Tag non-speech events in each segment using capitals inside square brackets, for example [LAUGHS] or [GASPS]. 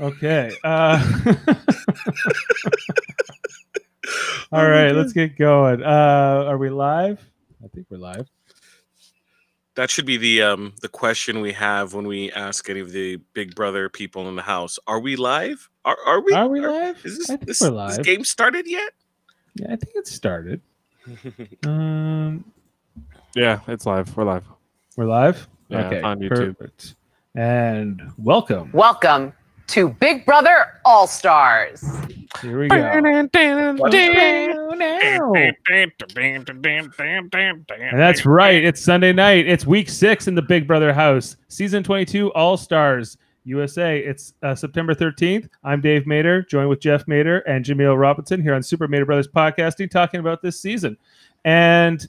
Okay. Uh, [LAUGHS] all Oh, right, let's get going. Uh, are we live? I think we're live. That should be the um the question we have when we ask any of the Big Brother people in the house. Are we live? Are are we? Are we live? Is this I think this, we're this game started yet? Yeah, I think it started. [LAUGHS] Um, Yeah, it's live. We're live. we're live. Yeah, okay, on YouTube. perfect. And welcome. Welcome to Big Brother All Stars. Here we go. And that's right. It's Sunday night. It's week six in the Big Brother house, season 22, All Stars USA. It's uh, September 13th. I'm Dave Mater, joined with Jeff Mater and Jameel Robinson here on Super Mater Brothers Podcasting, talking about this season. And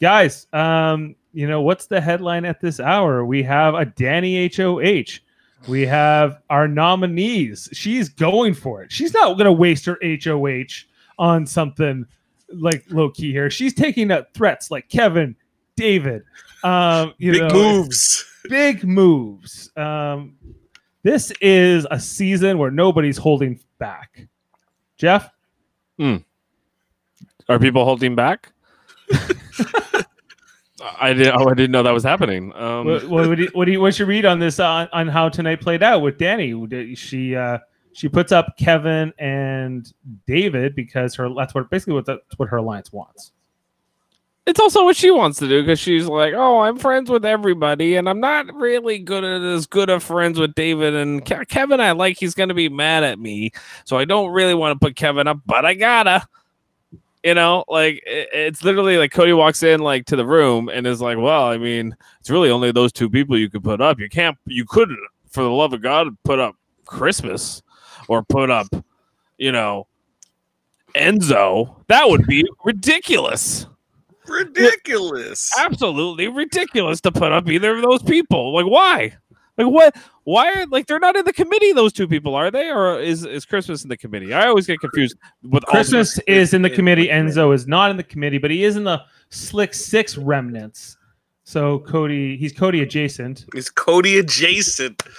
guys, um, you know, what's the headline at this hour? We have a Danny HOH. We have our nominees. She's going for it. She's not going to waste her HOH on something like low key here. She's taking up threats like Kevin, David, um, you Big know, moves. big moves. Um, this is a season where nobody's holding back. Jeff, Are people holding back? [LAUGHS] I didn't. Oh, I didn't know that was happening. Um, what, what, do you, what do you what's your read on this on, on how tonight played out with Danny? Did She uh, she puts up Kevin and David because her that's what basically what that's what her alliance wants. it's also what she wants to do because she's like, "Oh, I'm friends with everybody, and I'm not really good at as good of friends with David and Ke- Kevin. I like he's gonna be mad at me, so I don't really want to put Kevin up, but I gotta." You know, like it- it's literally like Cody walks in like to the room and is like, "Well, I mean, it's really only those two people you could put up. You can't, you couldn't, for the love of God, put up Christmas or put up, you know, Enzo. That would be ridiculous." Ridiculous. absolutely ridiculous to put up either of those people. Like, why? Like, what? Why are like they're not in the committee? Those two people are they, or is is Christmas in the committee? I always get confused with all Christmas the- is in the in committee. the committee. Enzo is not in the committee, but he is in the Slick Six remnants. So Cody, he's Cody adjacent. He's Cody adjacent. [LAUGHS]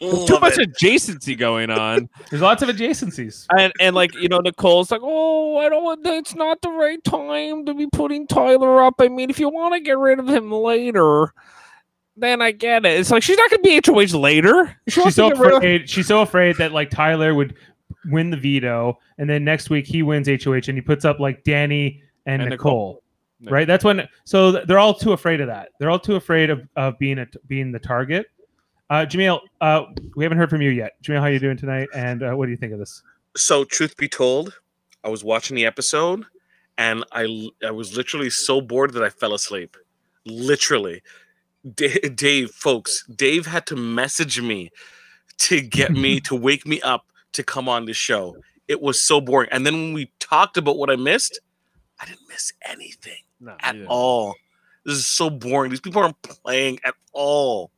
Too much it. adjacency going on, [LAUGHS] There's lots of adjacencies. and and like you know, Nicole's like, oh, I don't want. It's not the right time to be putting Tyler up. I mean, if you want to get rid of him later. Then I get it. It's like she's not going to be HOH later. She She's so to get afraid. She's so afraid that like Tyler would win the veto, and then next week he wins HOH, and he puts up like Danny and, And Nicole. Nicole. Right. That's when. So they're all too afraid of that. They're all too afraid of, of being a, being the target. Uh, Jameel, uh, we haven't heard from you yet. Jameel, how are you doing tonight? And uh, what do you think of this? So, truth be told, I was watching the episode, and I I was literally so bored that I fell asleep. Literally, Da- Dave, folks, Dave had to message me to get me [LAUGHS] to wake me up to come on the show. It was so boring. And then when we talked about what I missed, I didn't miss anything No, at yeah. all. This is so boring. These people aren't playing at all.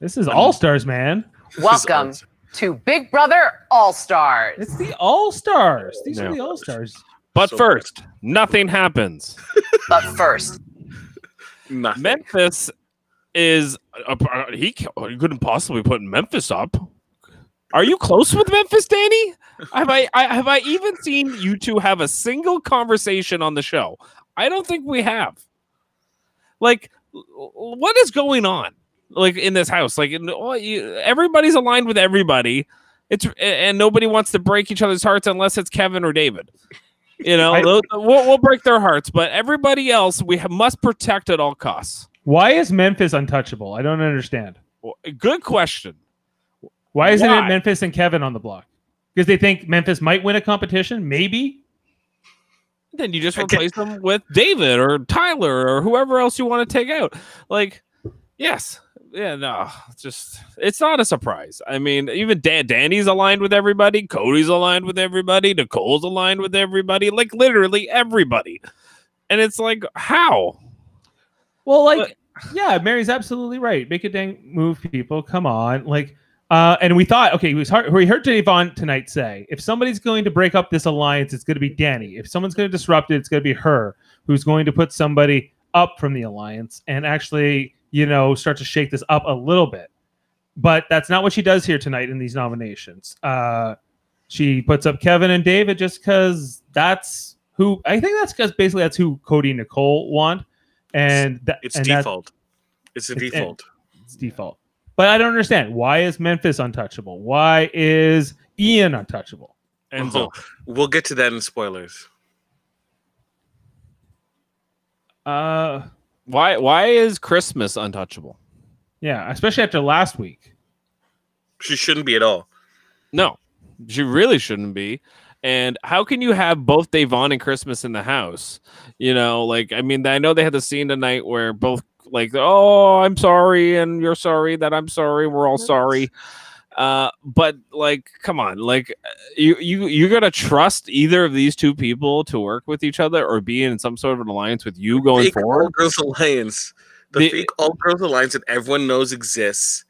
This is All Stars, man. Welcome to Big Brother All Stars. It's the All Stars. These are the All Stars. But So- first, nothing happens. But first, [LAUGHS] Nothing. Memphis is uh, uh, he ca- couldn't possibly put Memphis up. Are you close with Memphis, Danny? Have I, I have I even seen you two have a single conversation on the show? I don't think we have. Like, what is going on? Like in this house, like in, oh, you, everybody's aligned with everybody. It's and nobody wants to break each other's hearts unless it's Kevin or David. You know, [LAUGHS] I- we'll, we'll break their hearts, but everybody else we have, must protect at all costs. Why is Memphis untouchable? I don't understand. Well, Good question. Why isn't Why? it Memphis and Kevin on the block? Because they think Memphis might win a competition, maybe. Then you just Okay. replace them with David or Tyler or whoever else you want to take out. Like, yes, yeah, no, it's just it's not a surprise. I mean, even Dan- Danny's aligned with everybody, Cody's aligned with everybody, Nicole's aligned with everybody, like literally everybody. And it's like, how? Well, like, yeah, Mary's absolutely right. Make a dang move, people. Come on, like, uh, and we thought, okay, we heard, we heard Javon tonight say, if somebody's going to break up this alliance, it's going to be Danny. If someone's going to disrupt it, it's going to be her who's going to put somebody up from the alliance and actually, you know, start to shake this up a little bit. but that's not what she does here tonight in these nominations. Uh, she puts up Kevin and David just because that's who I think that's because basically that's who Cody Nicole want, and that It's and default. It's a It's- default. it's default. But I don't understand why is Memphis untouchable? Why is Ian untouchable? Enzo. We'll get to that in spoilers. Uh, Why why is Christmas untouchable? yeah, especially after last week. She shouldn't be at all. No, she really shouldn't be. And how can you have both Davon and Christmas in the house? You know, like I mean, I know they had the scene tonight where both like, oh, I'm sorry, and you're sorry that I'm sorry. We're all sorry. Uh, but like, come on, like you you you're gonna trust either of these two people to work with each other or be in some sort of an alliance with you going fake forward? all girls alliance. The, The- fake all girls alliance that everyone knows exists,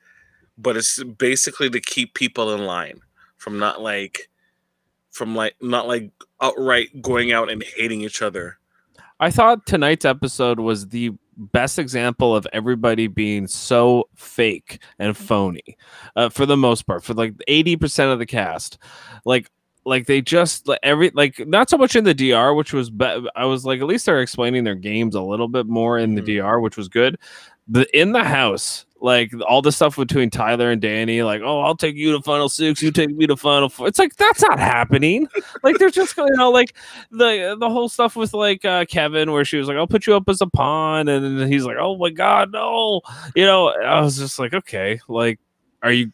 but it's basically to keep people in line from not like from like not like outright going out and hating each other. I thought tonight's episode was the best example of everybody being so fake and phony uh, for the most part for like 80% of the cast like like they just like every like not so much in the DR which was be- I was like at least they're explaining their games a little bit more in the Mhm. DR which was good the in the house like all the stuff between Tyler and Danny like oh I'll take you to final 6 you take me to final 4 it's like that's not happening [LAUGHS] like they're just you know like the the whole stuff with like uh, Kevin, where she was like, "I'll put you up as a pawn," and then he's like, "Oh my god, no!" You know, I was just like, "Okay, like, are you?"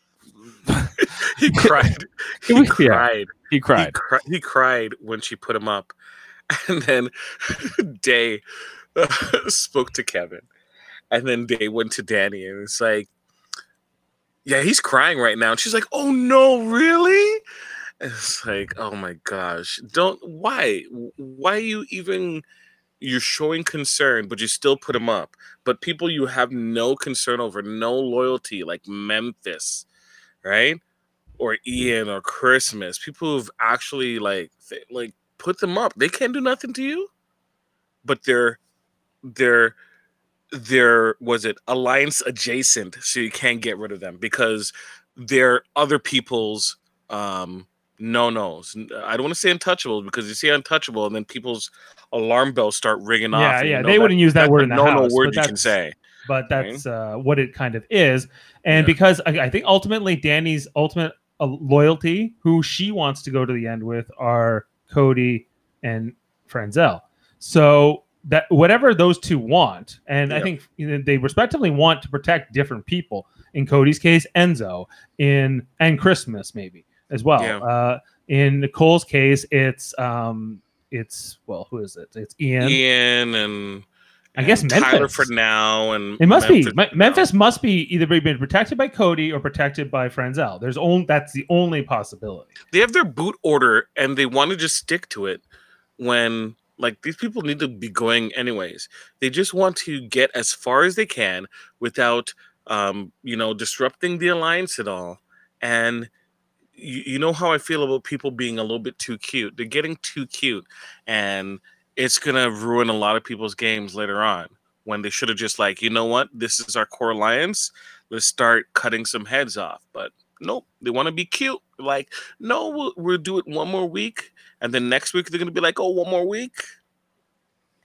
[LAUGHS] He cried. [LAUGHS] He Yeah. cried. He He, cried. cri- he cried when she put him up, and then Day spoke to Kevin, and then they went to Danny, and it's like, "Yeah, he's crying right now." And she's like, "Oh no, really?" And It's like, "Oh my gosh, don't why why you even." You're showing concern, but you still put him up. But people you have no concern over, no loyalty, like Memphis, right? or Ian or Christmas, people who've actually like like put them up. They can't do nothing to you, but they're they're they're was it alliance adjacent, so you can't get rid of them because they're other people's um no nos. I don't want to say untouchables because you say untouchable and then people's alarm bells start ringing off. Yeah, yeah, they wouldn't use that word in the no house, no word you can say. but Right. that's uh, what it kind of is. And Yeah. because I, I think ultimately Danny's ultimate uh, loyalty, who she wants to go to the end with, are Cody and Franzel. So that whatever those two want, and I think you know, they respectively want to protect different people. In Cody's case, Enzo. In and Christmas maybe as well. Yeah. Uh, in Nicole's case, it's um, it's well, who is it? It's Ian. Ian and I guess and Tyler Memphis. for now, and It must be for Me- now. Memphis must be either being protected by Cody or protected by Franzel. There's only that's the only possibility. they have their boot order and they want to just stick to it when like these people need to be going anyways. They just want to get as far as they can without um you know disrupting the alliance at all. And you, you know how i feel about people being a little bit too cute. They're getting too cute and it's gonna ruin a lot of people's games later on when they should have just like you know what? This is our core alliance. Let's start cutting some heads off. But nope they want to be cute. Like no we'll, we'll do it one more week and then next week they're gonna be like oh one more week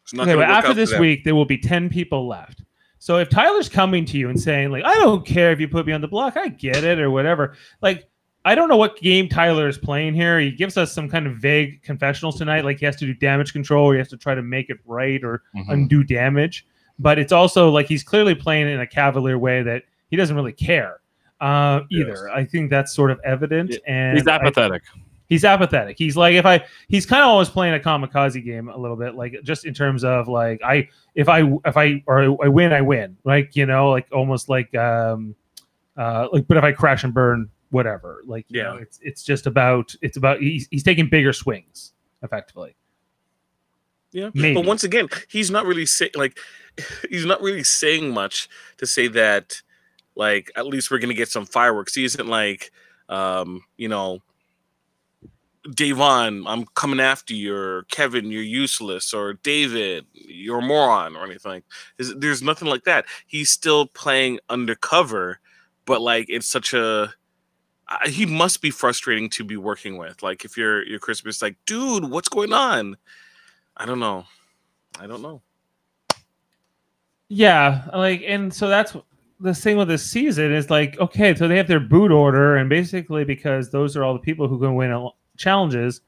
it's not Okay, but after this week, there will be ten people left. So if Tyler's coming to you and saying like, "I don't care if you put me on the block, I get it" or whatever, like. I don't know what game Tyler is playing here. He gives us some kind of vague confessionals tonight, like he has to do damage control, or he has to try to make it right or Mhm. undo damage. But it's also like he's clearly playing in a cavalier way that he doesn't really care uh, either. I think that's sort of evident. And He's I- apathetic. He's apathetic. He's like if I he's kind of always playing a kamikaze game a little bit, like just in terms of like I if I if I or I win, I win. Like you know, like almost like um uh like but if I crash and burn, whatever. Like you know, Yeah. it's it's just about it's about he's he's taking bigger swings effectively. Yeah, Maybe. but once again, he's not really saying like [LAUGHS] he's not really saying much to say that like at least we're gonna get some fireworks. He isn't like um, you know, Davon, I'm coming after you, or Kevin, you're useless, or David, you're a moron, or anything. There's, there's nothing like that. He's still playing undercover, but like it's such a he must be frustrating to be working with. Like if you're you're Christmas, like dude, what's going on? I don't know. I don't know. Yeah, like, and so that's the thing with this season is like, okay, so they have their boot order, and basically because those are all the people who can win a- challenges,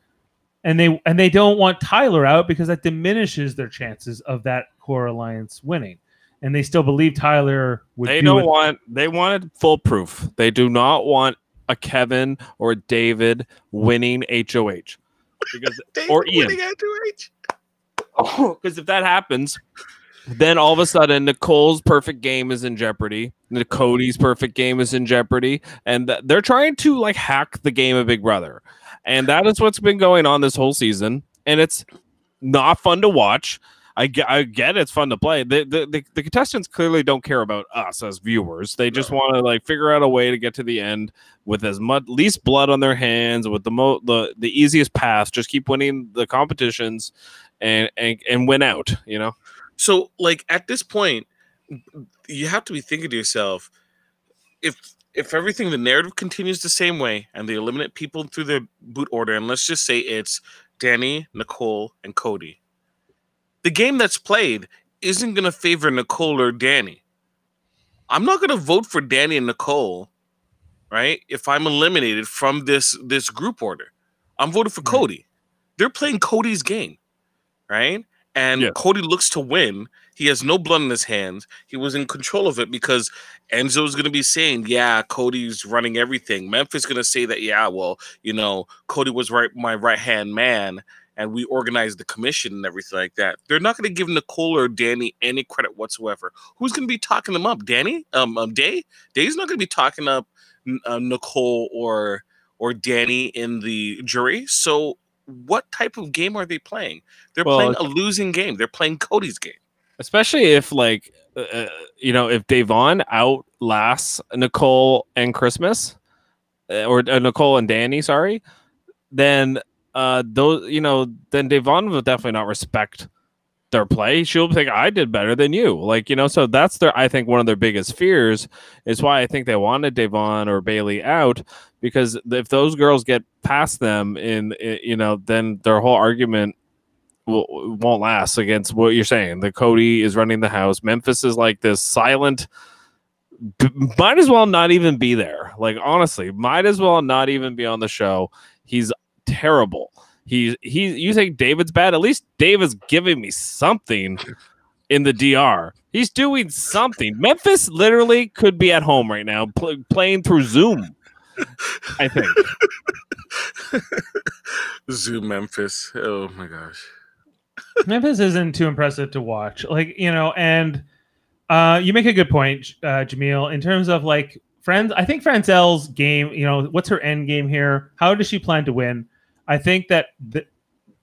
and they and they don't want Tyler out because that diminishes their chances of that core alliance winning, and they still believe Tyler would. They do don't it- want. They wanted full proof. They do not want a Kevin or a David winning HOH. Because [LAUGHS] Dave Or Ian. winning H. because [LAUGHS] if that happens, then all of a sudden Nicole's perfect game is in jeopardy. The Cody's perfect game is in jeopardy, and th- they're trying to like hack the game of Big Brother, and that is what's been going on this whole season. And it's not fun to watch. I get, I get it's fun to play. The, the, the, the contestants clearly don't care about us as viewers. They just want to like figure out a way to get to the end with as much least blood on their hands, with the mo the the easiest path. Just keep winning the competitions and and and win out. You know, So, like at this point, you have to be thinking to yourself, if if everything the narrative continues the same way and they eliminate people through their boot order, and let's just say it's Danny, Nicole, and Cody, the game that's played isn't going to favor Nicole or Danny. I'm not going to vote for Danny and Nicole, right? If I'm eliminated from this this group order, I'm voting for Right. Cody. They're playing Cody's game, right? And Yeah. Cody looks to win. He has no blood in his hands. He was in control of it because Enzo's going to be saying, "Yeah, Cody's running everything." Memphis is going to say that, "Yeah, well, you know, Cody was right my right hand man." And we organized the commission and everything like that. They're not going to give Nicole or Danny any credit whatsoever. Who's going to be talking them up? Danny? Um, um Day? Day's not going to be talking up uh, Nicole or or Danny in the jury. So, what type of game are they playing? They're Well, playing a losing game. They're playing Cody's game. Especially if like uh, uh, you know if Davon outlasts Nicole and Christmas, uh, or uh, Nicole and Danny, sorry, then uh those you know then Davon will definitely not respect their play. She'll think I did better than you, like you know. So that's their I think one of their biggest fears is why I think they wanted Davon or Bailey out because if those girls get past them in, you know then their whole argument will, won't last against what you're saying. The Cody is running the house. Memphis is like this silent. Might as well not even be there. Like honestly, might as well not even be on the show. He's terrible. He's he. You think David's bad? At least David's giving me something in the DR. He's doing something. Memphis literally could be at home right now pl- playing through Zoom. I think. [LAUGHS] Zoom Memphis. Oh my gosh. Memphis isn't too impressive to watch. Like, you know, and uh, you make a good point, uh, Jameel, in terms of like friends. I think Franzel's game, you know, what's her end game here? How does she plan to win? I think that the,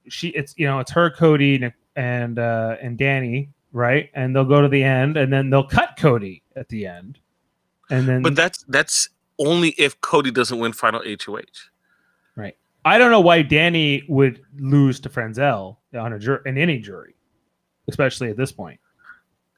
she, it's, you know, it's her, Cody, and, uh, and Danny, right? And they'll go to the end and then they'll cut Cody at the end. And then, But that's that's only if Cody doesn't win final HOH. I don't know why Danny would lose to Franzel on a jury, in any jury, especially at this point.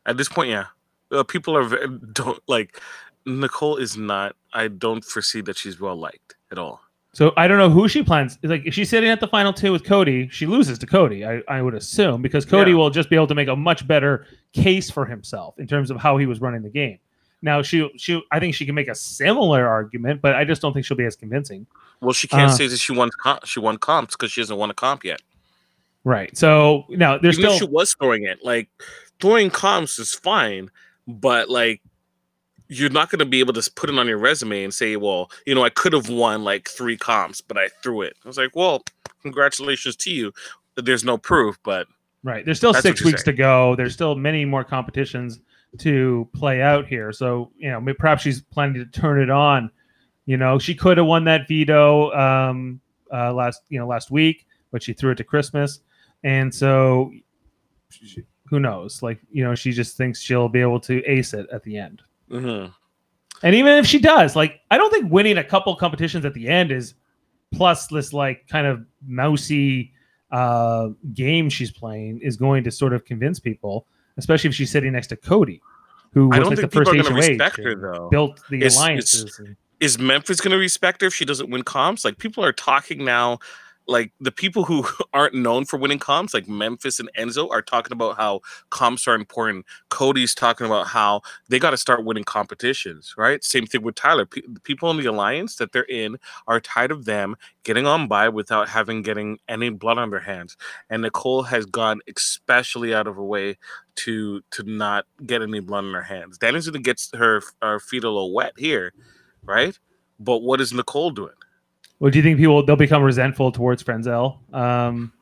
At this point, yeah, uh, people are ve- don't like Nicole is not. I don't foresee that she's well liked at all. So I don't know who she plans. Like, if she's sitting at the final two with Cody, she loses to Cody. I, I would assume because Cody Yeah. will just be able to make a much better case for himself in terms of how he was running the game. Now she she I think she can make a similar argument, but I just don't think she'll be as convincing. Well, she can't Uh. say that she won. Com- she won comps because she hasn't won a comp yet. Right. So now there's Even still she was throwing it, like throwing comps is fine, but like you're not going to be able to put it on your resume and say, well, you know, I could have won like three comps, but I threw it. I was like, well, congratulations to you. There's no proof, but Right. There's still six weeks to go. There's still many more competitions to play out here. So, you know, perhaps she's planning to turn it on. You know, she could have won that veto um, uh, last, you know, last week, but she threw it to Christmas. And so she- who knows? Like, you know, she just thinks she'll be able to ace it at the end. mhm. And even if she does, like, I don't think winning a couple competitions at the end is plus this like kind of mousy uh, game she's playing is going to sort of convince people, especially if she's sitting next to Cody. who I was don't like think the people first are going to HOH respect her though. built the It's- it's- alliances. and- is Memphis going to respect her if she doesn't win comps? Like people are talking now, like the people who [LAUGHS] aren't known for winning comps, like Memphis and Enzo, are talking about how comps are important. Cody's talking about how they got to start winning competitions, right? Same thing with Tyler. The people in the alliance that they're in are tired of them getting on by without having getting any blood on their hands. And Nicole has gone especially out of her way to to not get any blood on her hands. Danny's gonna get her her feet a little wet here right? But what is Nicole doing? Well, do you think people they'll become resentful towards Franzel? Um,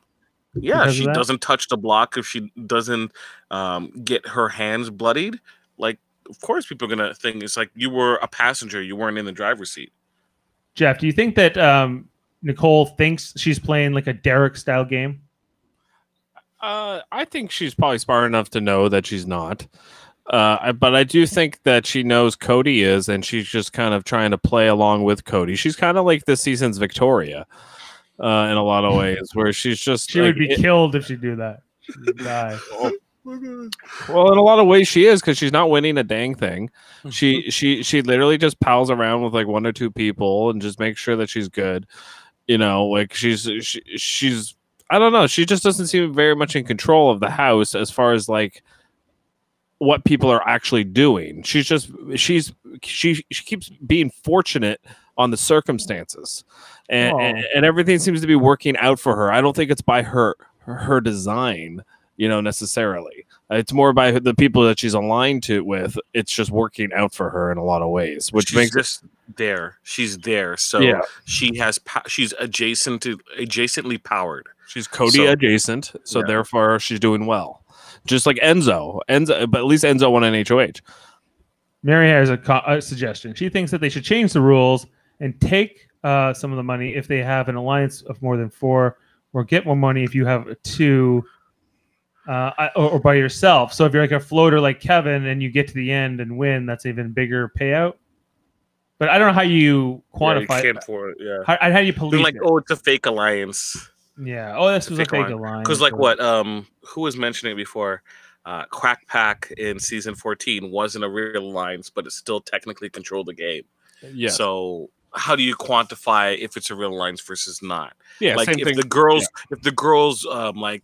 Yeah, she doesn't touch the block if she doesn't um, get her hands bloodied. Like, of course, people are gonna think it's like you were a passenger, you weren't in the driver's seat. Jeff, do you think that um, Nicole thinks she's playing like a Derrick style game? Uh, I think she's probably smart enough to know that she's not. Uh, but I do think that she knows Cody is, and she's just kind of trying to play along with Cody. She's kind of like this season's Victoria, uh, in a lot of [LAUGHS] ways, where she's just She like, would be it- killed if she do that. She [LAUGHS] die. well, in a lot of ways, she is because she's not winning a dang thing. Mm-hmm. She she she literally just pals around with like one or two people and just makes sure that she's good. You know, like she's she, she's I don't know. She just doesn't seem very much in control of the house as far as like what people are actually doing. She's just she's she she keeps being fortunate on the circumstances, and, Oh. and and everything seems to be working out for her. I don't think it's by her her design, you know, necessarily. It's more by the people that she's aligned to with. It's just working out for her in a lot of ways, which She's makes just there. She's there, so Yeah. she has. Po- she's adjacent to adjacently powered. She's Cody So- adjacent, so Yeah. therefore she's doing well. Just like Enzo, Enzo, but at least Enzo won an HOH. Mary has a, co- a suggestion. She thinks that they should change the rules and take uh, some of the money if they have an alliance of more than four, or get more money if you have a two, uh, I- or, or by yourself. So if you're like a floater like Kevin and you get to the end and win, that's even bigger payout. But I don't know how you Yeah, you quantify. can't for it. Yeah. how, how do you They're police like, it? oh, it's a fake alliance. Yeah. Oh, this it's a was a fake fake alliance. alliance. Because like what? Um, who was mentioning it before? Uh, Quack Pack in season fourteen wasn't a real alliance, but it still technically controlled the game. Yeah. So how do you quantify if it's a real alliance versus not? yeah, like same if thing. the girls, if the girls um like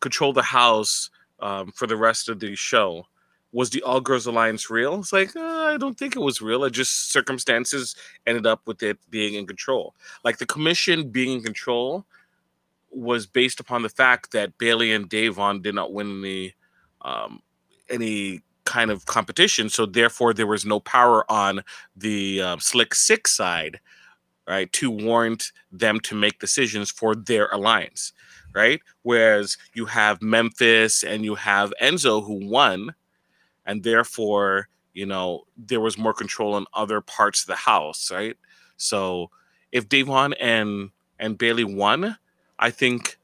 control the house um for the rest of the show, was the All Girls Alliance real? It's like uh, I don't think it was real. It just circumstances ended up with it being in control. Like the commission being in control was based upon the fact that Bailey and Davon did not win any um, any kind of competition, so therefore there was no power on the um, Slick Six side, right, to warrant them to make decisions for their alliance, right? Whereas you have Memphis and you have Enzo who won, and therefore you know there was more control in other parts of the house, right? So if Davon and and Bailey won, I think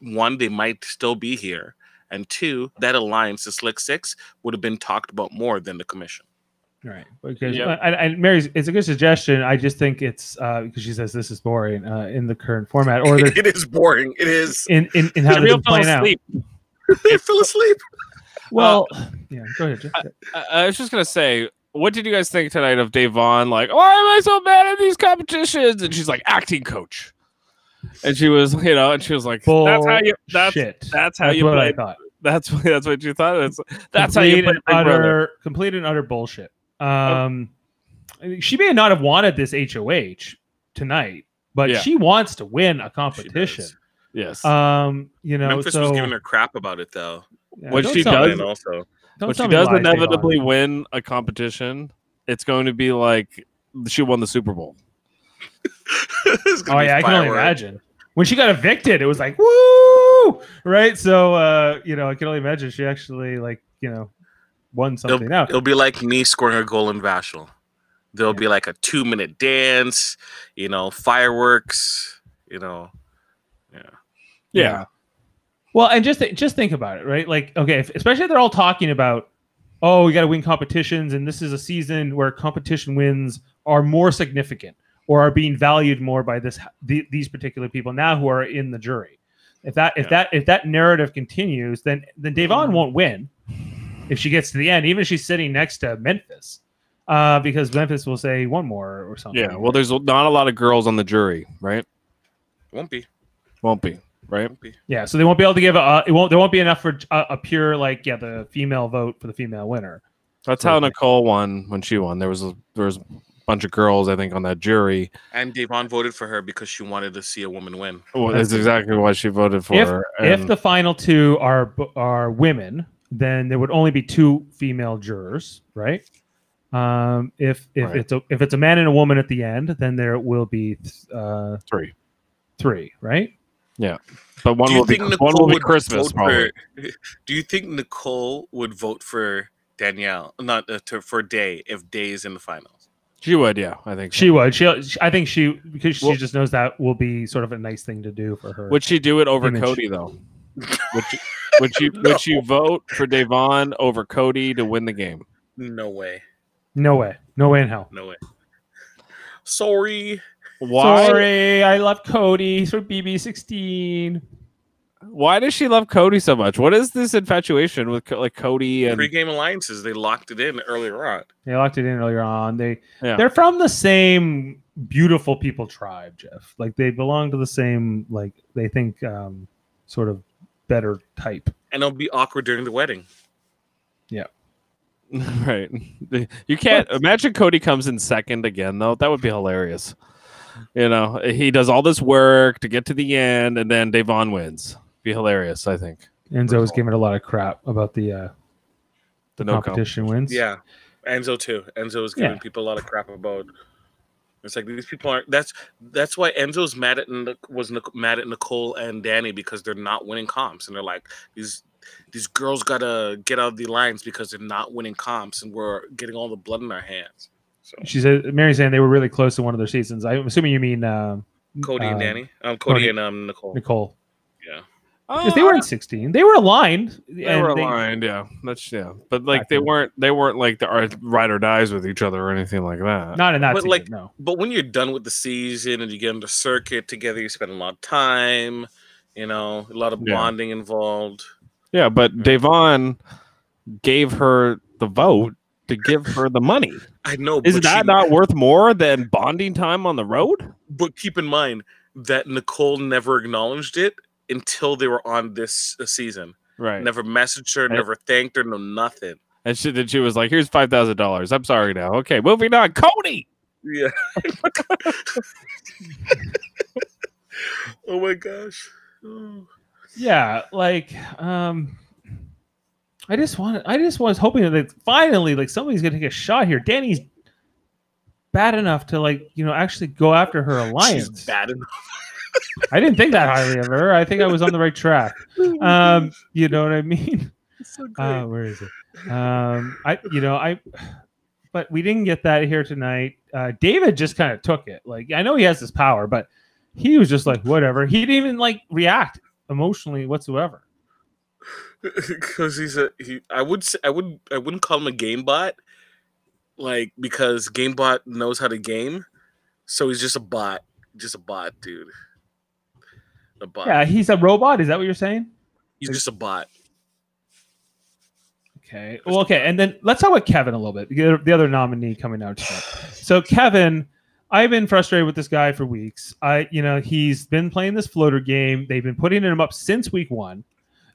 one they might still be here, and two that alliance, the Slick Six, would have been talked about more than the commission. Right. Because Yep. and, and Mary's it's a good suggestion. I just think it's uh, because she says this is boring uh, in the current format, or [LAUGHS] there's it is boring. It is. in, in, in how they've Real been playing out. asleep. [LAUGHS] I fell asleep. Well, yeah, go ahead. I, I was just gonna say, what did you guys think tonight of Davon? Like, why am I so bad at these competitions? And she's like, acting coach. And she was, you know, and she was like, "That's how you. That's Bullshit. that's how That's you what play. I thought. That's [LAUGHS] that's what you thought. It's, that's how you Complete play and Big utter, Brother. complete and utter bullshit. Um, I she may not have wanted this HOH tonight, but Yeah. she wants to win a competition. Yes. Um, you know, Memphis so was giving her crap about it though. yeah, When don't she tell me- does- also, don't when she does inevitably win a competition, it's going to be like she won the Super Bowl. [LAUGHS] It's gonna Oh yeah, I can only imagine. When she got evicted, it was like woo, right? So uh, you know, I can only imagine she actually like you know won something It'll, out. it'll be like me scoring a goal in Vashel. There'll be like a two minute dance, you know, fireworks, you know. Yeah. Yeah. Well, and just just think about it, right? Like, okay, if, especially if they're all talking about, oh, we got to win competitions, and this is a season where competition wins are more significant or are being valued more by this the, these particular people now who are in the jury. If that if Yeah. that if that narrative continues, then then Davon won't win. if she gets to the end, even if she's sitting next to Memphis, uh, because Memphis will say one more or something. Yeah. Well, there's not a lot of girls on the jury, right? Won't be. Won't be, right? Won't be. yeah, so they won't be able to give a. It won't. There won't be enough for a, a pure like yeah the female vote for the female winner. That's how Nicole won when she won. There was a, there was a bunch of girls, I think, on that jury. And Devon voted for her because she wanted to see a woman win. Well, that's exactly why she voted for. If her. if the final two are are women, then there would only be two female jurors, right? Um, if if Right. it's a if it's a man and a woman at the end, then there will be uh, three, three, right? Yeah, but one will be think one will be Christmas vote probably. for? [LAUGHS] Do you think Nicole would vote for Danielle, not uh, to, for Day if Day is in the finals? She would, yeah, I think. so. She would. She, I think she because she Well- just knows that will be sort of a nice thing to do for her. Would she do it over Image. Cody though? Would she, would she [LAUGHS] would she vote for Devon over Cody to win the game? No way. no way, no way in hell. No way. Sorry. Why? Sorry, I love Cody. He's from BB sixteen. Why does she love Cody so much? What is this infatuation with like Cody and Pre-game alliances. They locked it in earlier on. They locked it in earlier on. They Yeah. they're from the same beautiful people tribe, Jeff. Like they belong to the same like they think um sort of better type. And it'll be awkward during the wedding. Yeah. [LAUGHS] Right? You can't imagine Cody comes in second again though. That would be hilarious. You know, he does all this work to get to the end, and then Devon wins. Be hilarious, I think. Enzo was giving a lot of crap about the uh The no comp. competition wins. Yeah. Enzo too. Enzo is giving Yeah. people a lot of crap about. It's like these people aren't. That's that's why Enzo's mad at Nic- was mad at Nicole and Danny because they're not winning comps, and they're like these these girls gotta get out of the lines because they're not winning comps, and we're getting all the blood in our hands. So She said Mary's saying they were really close in one of their seasons. I'm assuming you mean um Cody and uh, Danny, um, Cody, Cody- and um Nicole. Nicole. Yeah. Because oh, they were in 16. They were aligned. They and were they- aligned, yeah. That's yeah, but like Back they weren't. They weren't like the ride or dies with each other or anything like that. Not in that But, season, like- no. But when you're done with the season and you get on the circuit together, you spend a lot of time. You know, a lot of Yeah. bonding involved. Yeah, but Devon gave her the vote to give her the money. I know. Is but that she- not worth more than bonding time on the road? But keep in mind that Nicole never acknowledged it until they were on this uh, season. Right. Never messaged her, never thanked her, no nothing. And she, then she was like, "Here's five thousand dollars. I'm sorry now. Okay, moving on. Cody. Yeah. [LAUGHS] oh my gosh. Oh. [SIGHS] Yeah, like um I just wanted I just was hoping that like, finally like somebody's gonna take a shot here. Danny's bad enough to like, you know, actually go after her alliance. She's bad enough. [LAUGHS] I didn't think that highly of her. I think I was on the right track. Um, you know what I mean? so. Uh, where is it? Um, I, you know, I, but we didn't get that here tonight. Uh, David just kind of took it. Like, I know he has this power, but he was just like, whatever. He didn't even like react emotionally whatsoever. [LAUGHS] because he's a he i would say i would i wouldn't call him a game bot like because gamebot knows how to game so he's just a bot just a bot dude a bot Yeah, he's a robot. Is that what you're saying? he's just a bot Okay. Well, okay. And then let's talk about Kevin a little bit. The other, nominee coming out tonight. So Kevin, I've been frustrated with this guy for weeks. I, you know, he's been playing this floater game. They've been putting him up since week one.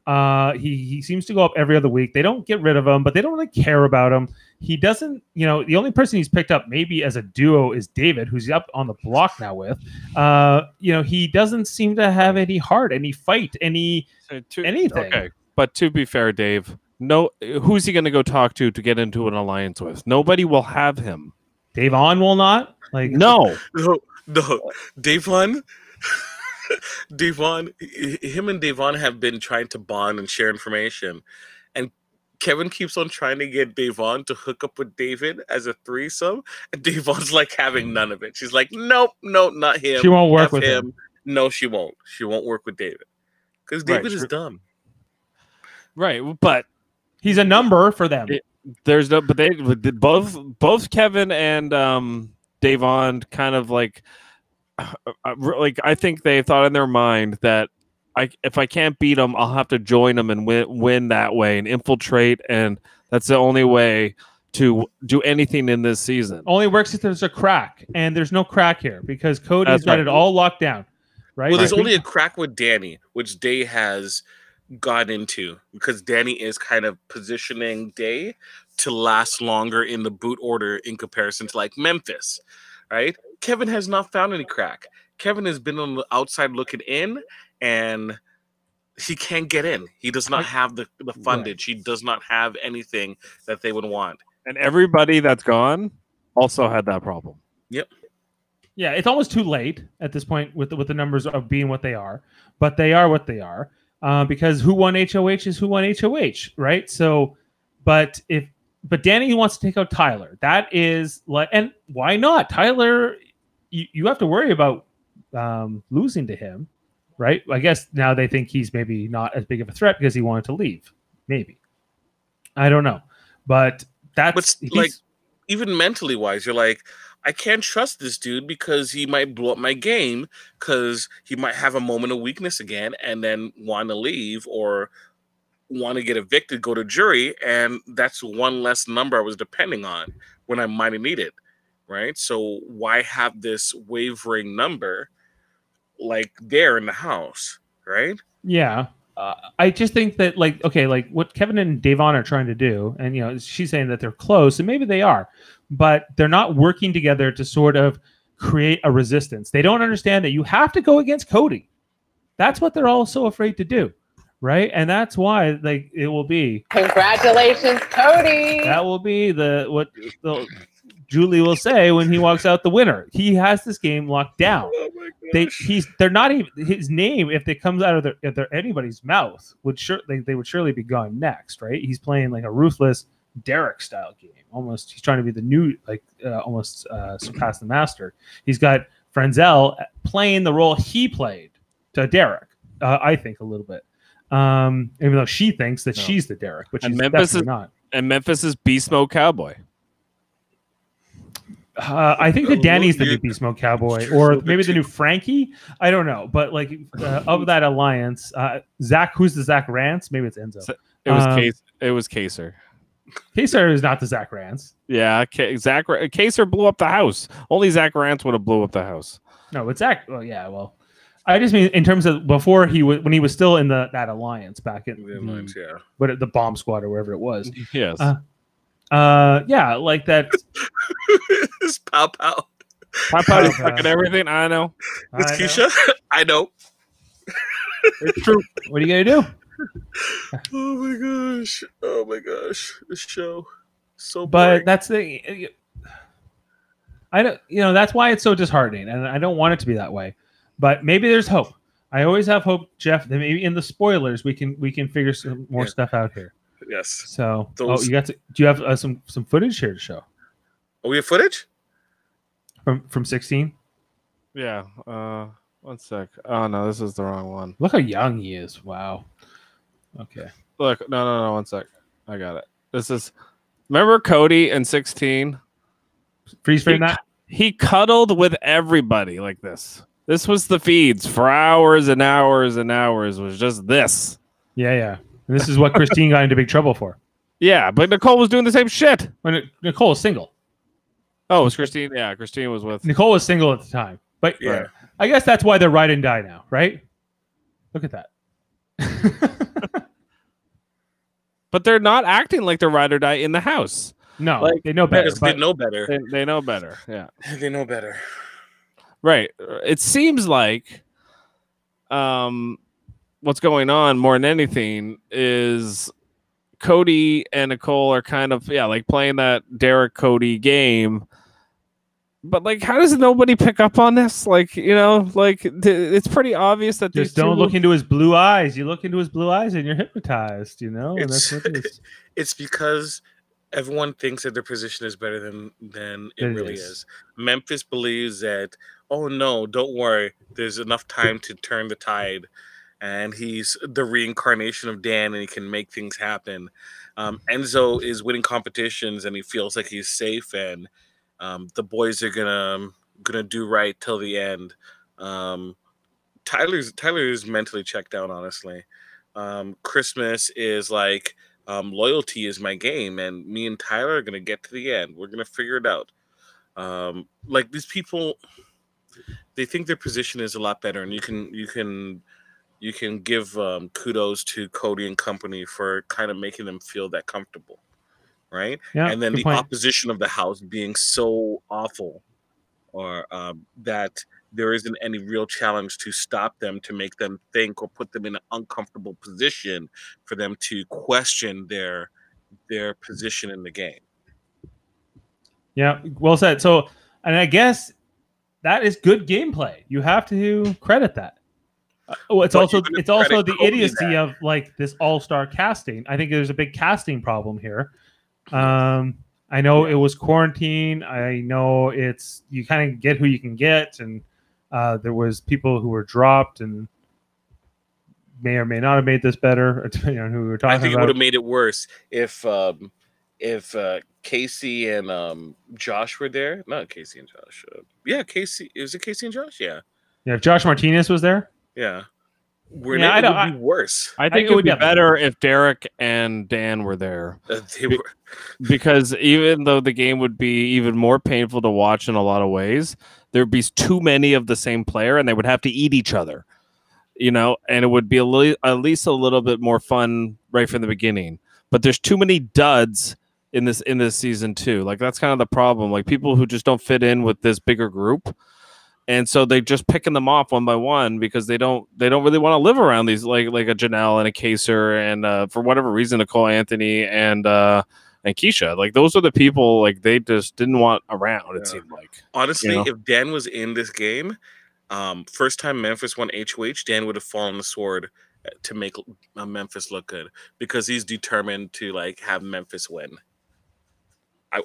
Uh, he he seems to go up every other week. They don't get rid of him, but they don't really care about him. He doesn't, you know, the only person he's picked up maybe as a duo is David, who's up on the block now with. Uh, you know, he doesn't seem to have any heart, any fight, any So to- anything. Okay, but to be fair, Dave, no, who's he going to go talk to to get into an alliance with? Nobody will have him. Davon will not. Like No, [LAUGHS] no no davon [LAUGHS] devon him and devon have been trying to bond and share information and Kevin keeps on trying to get Devon to hook up with David as a threesome, and [LAUGHS] Devon's like having none of it. She's like, "Nope, nope, not him. She won't work F with him. No, she won't. She won't work with David because Right, David is sure. dumb. right, but He's a number for them. It- there's no. But they both both Kevin and um Davon kind of like [SIGHS] Uh, like I think they thought in their mind that I if I can't beat them, I'll have to join them and win win that way and infiltrate and That's the only way to do anything in this season. Only works if there's a crack, and there's no crack here because Cody's That's got right. it all locked down. Right? Well, there's Like, only a crack with Danny, which Day has got into because Danny is kind of positioning Day to last longer in the boot order in comparison to like Memphis, right? Kevin has not found any crack. Kevin has been on the outside looking in, and he can't get in. He does not have the the fundage. He does not have anything that they would want. And everybody that's gone also had that problem. Yep. Yeah, it's almost too late at this point with the, with the numbers of being what they are, but they are what they are uh, because who won HOH is who won HOH, right? So, but if but Danny wants to take out Tyler, that is like, and why not? Tyler, you, you have to worry about um, losing to him, right? I guess now they think he's maybe not as big of a threat because he wanted to leave, maybe. I don't know, but that's But like even mentally wise, you're like, I can't trust this dude because he might blow up my game because he might have a moment of weakness again and then want to leave or want to get evicted, go to jury, and that's one less number I was depending on when I might have needed. Right. So why have this wavering number like there in the house? Right. Yeah. Uh, I just think that like okay, like what Kevin and Davon are trying to do, and you know, she's saying that they're close, and maybe they are, but they're not working together to sort of create a resistance. They don't understand that you have to go against Cody. That's what they're all so afraid to do, right? And that's why like it will be Congratulations, Cody. that will be the what the, Julie will say when he walks out the winner. He has this game locked down. Oh they he's they're not even his name if it comes out of their, if their anybody's mouth would sure they, they would surely be gone next right? He's playing like a ruthless Derrick style game. Almost he's trying to be the new like uh, almost uh, surpass the master. He's got Franzel playing the role he played to Derrick uh, i think a little bit. Um even though she thinks that No. she's the Derrick but And she's Memphis definitely is- not. And Memphis is Beast Mode Cowboy. Uh, I think that Danny's the new Beast Mode Cowboy, or maybe the new Frankie. I don't know, but like uh, of that alliance, uh, Zach, who's the Zach Rance? Maybe it's Enzo. It was Um, Case. It was Kaysar. Kaysar is not the Zach Rance. Yeah, K- Zach Ra- Kaysar blew up the house. Only Zach Rance would have blew up the house. No, it's Zach. Well, yeah, well, I just mean in terms of before he was when he was still in the that alliance back in The alliance, yeah. what the bomb squad or wherever it was. Yes. Uh, Uh, yeah, like that. [LAUGHS] It's pow pow. Pop out is fucking everything. I know. It's I know. Keisha. [LAUGHS] I know. It's true. What are you gonna do? [LAUGHS] Oh my gosh. Oh my gosh. This show. So bad. but that's the i don't you know that's why it's so disheartening and i don't want it to be that way but maybe there's hope i always have hope jeff that maybe in the spoilers we can we can figure some more Yeah. stuff out here yes. so oh you got to do you have uh, some some footage here to show Oh, we have footage? from from 16 Yeah. Uh, one sec. Oh no, this is the wrong one. look how young he is wow okay Look, no, no, no. One sec. I got it. This is. Remember Cody in sixteen? freeze frame that He cuddled with everybody like this. This was the feeds for hours and hours and hours. Was just this. yeah yeah and this is what christine got into big trouble for Yeah, but Nicole was doing the same shit. when nicole was single Oh, it was Christine? Yeah, Christine was with. nicole was single at the time but Yeah. I guess that's why they're ride and die now, right? Look at that. [LAUGHS] But they're not acting like they're ride or die in the house. no, Like, they know better. They know better. They, they know better. Yeah. [LAUGHS] They know better. Right. It seems like um what's going on more than anything is Cody and Nicole are kind of yeah, like playing that Derrick Cody game. But like how does nobody pick up on this? Like, you know, like th- it's pretty obvious that these just don't look into his blue eyes. You look into his blue eyes and you're hypnotized, you know? And that's It's- what it is. [LAUGHS] It's because everyone thinks that their position is better than than it It really is. is. Memphis believes that, oh no, don't worry, there's enough time to turn the tide. And he's the reincarnation of Dan and he can make things happen. Um, Enzo is winning competitions and he feels like he's safe and um, the boys are gonna gonna do right till the end. Um, Tyler's Tyler is mentally checked out, honestly. Um, Christmas is like Um, loyalty is my game, and me and Tyler are gonna get to the end. We're gonna figure it out. Um, like these people, they think their position is a lot better, and you can you can you can give um, kudos to Cody and company for kind of making them feel that comfortable, right? Yeah, and then the point. opposition of the house being so awful, or um, that there isn't any real challenge to stop them to make them think or put them in an uncomfortable position for them to question their their position in the game. Yeah, well said. So, and I guess that is good gameplay. You have to credit that. Well, it's But also it's also the idiocy of like this all star casting. I think there's a big casting problem here. Um, I know it was quarantine. I know it's you kind of get who you can get, and uh, there was people who were dropped and may or may not have made this better. [LAUGHS] You know who we were talking I think it would have made it worse if um, if uh, Casey and um, Josh were there. Not Casey and Josh. Uh, yeah, Casey. Is it Casey and Josh? Yeah, yeah, if Josh Martinez was there. Yeah. We're Yeah, it don't- would be worse. I think think it it would would be definitely- better if Derrick and Dan were there Uh, they Be- were, [LAUGHS] because even though the game would be even more painful to watch in a lot of ways, there'd be too many of the same player and they would have to eat each other, you know, and it would be a li- at least a little bit more fun right from the beginning. But there's too many duds in this in this season too. Like that's kind of the problem. Like people who just don't fit in with this bigger group. And so they're just picking them off one by one because they don't they don't really want to live around these like like a Janelle and a Kaysar and uh, for whatever reason Nicole Anthony and uh, and Keesha like those are the people like they just didn't want around. It Yeah. seemed like honestly, know? if Dan was in this game, um, first time Memphis won HOH, Dan would have fallen the sword uh, to make uh, Memphis look good because he's determined to like have Memphis win. I, I-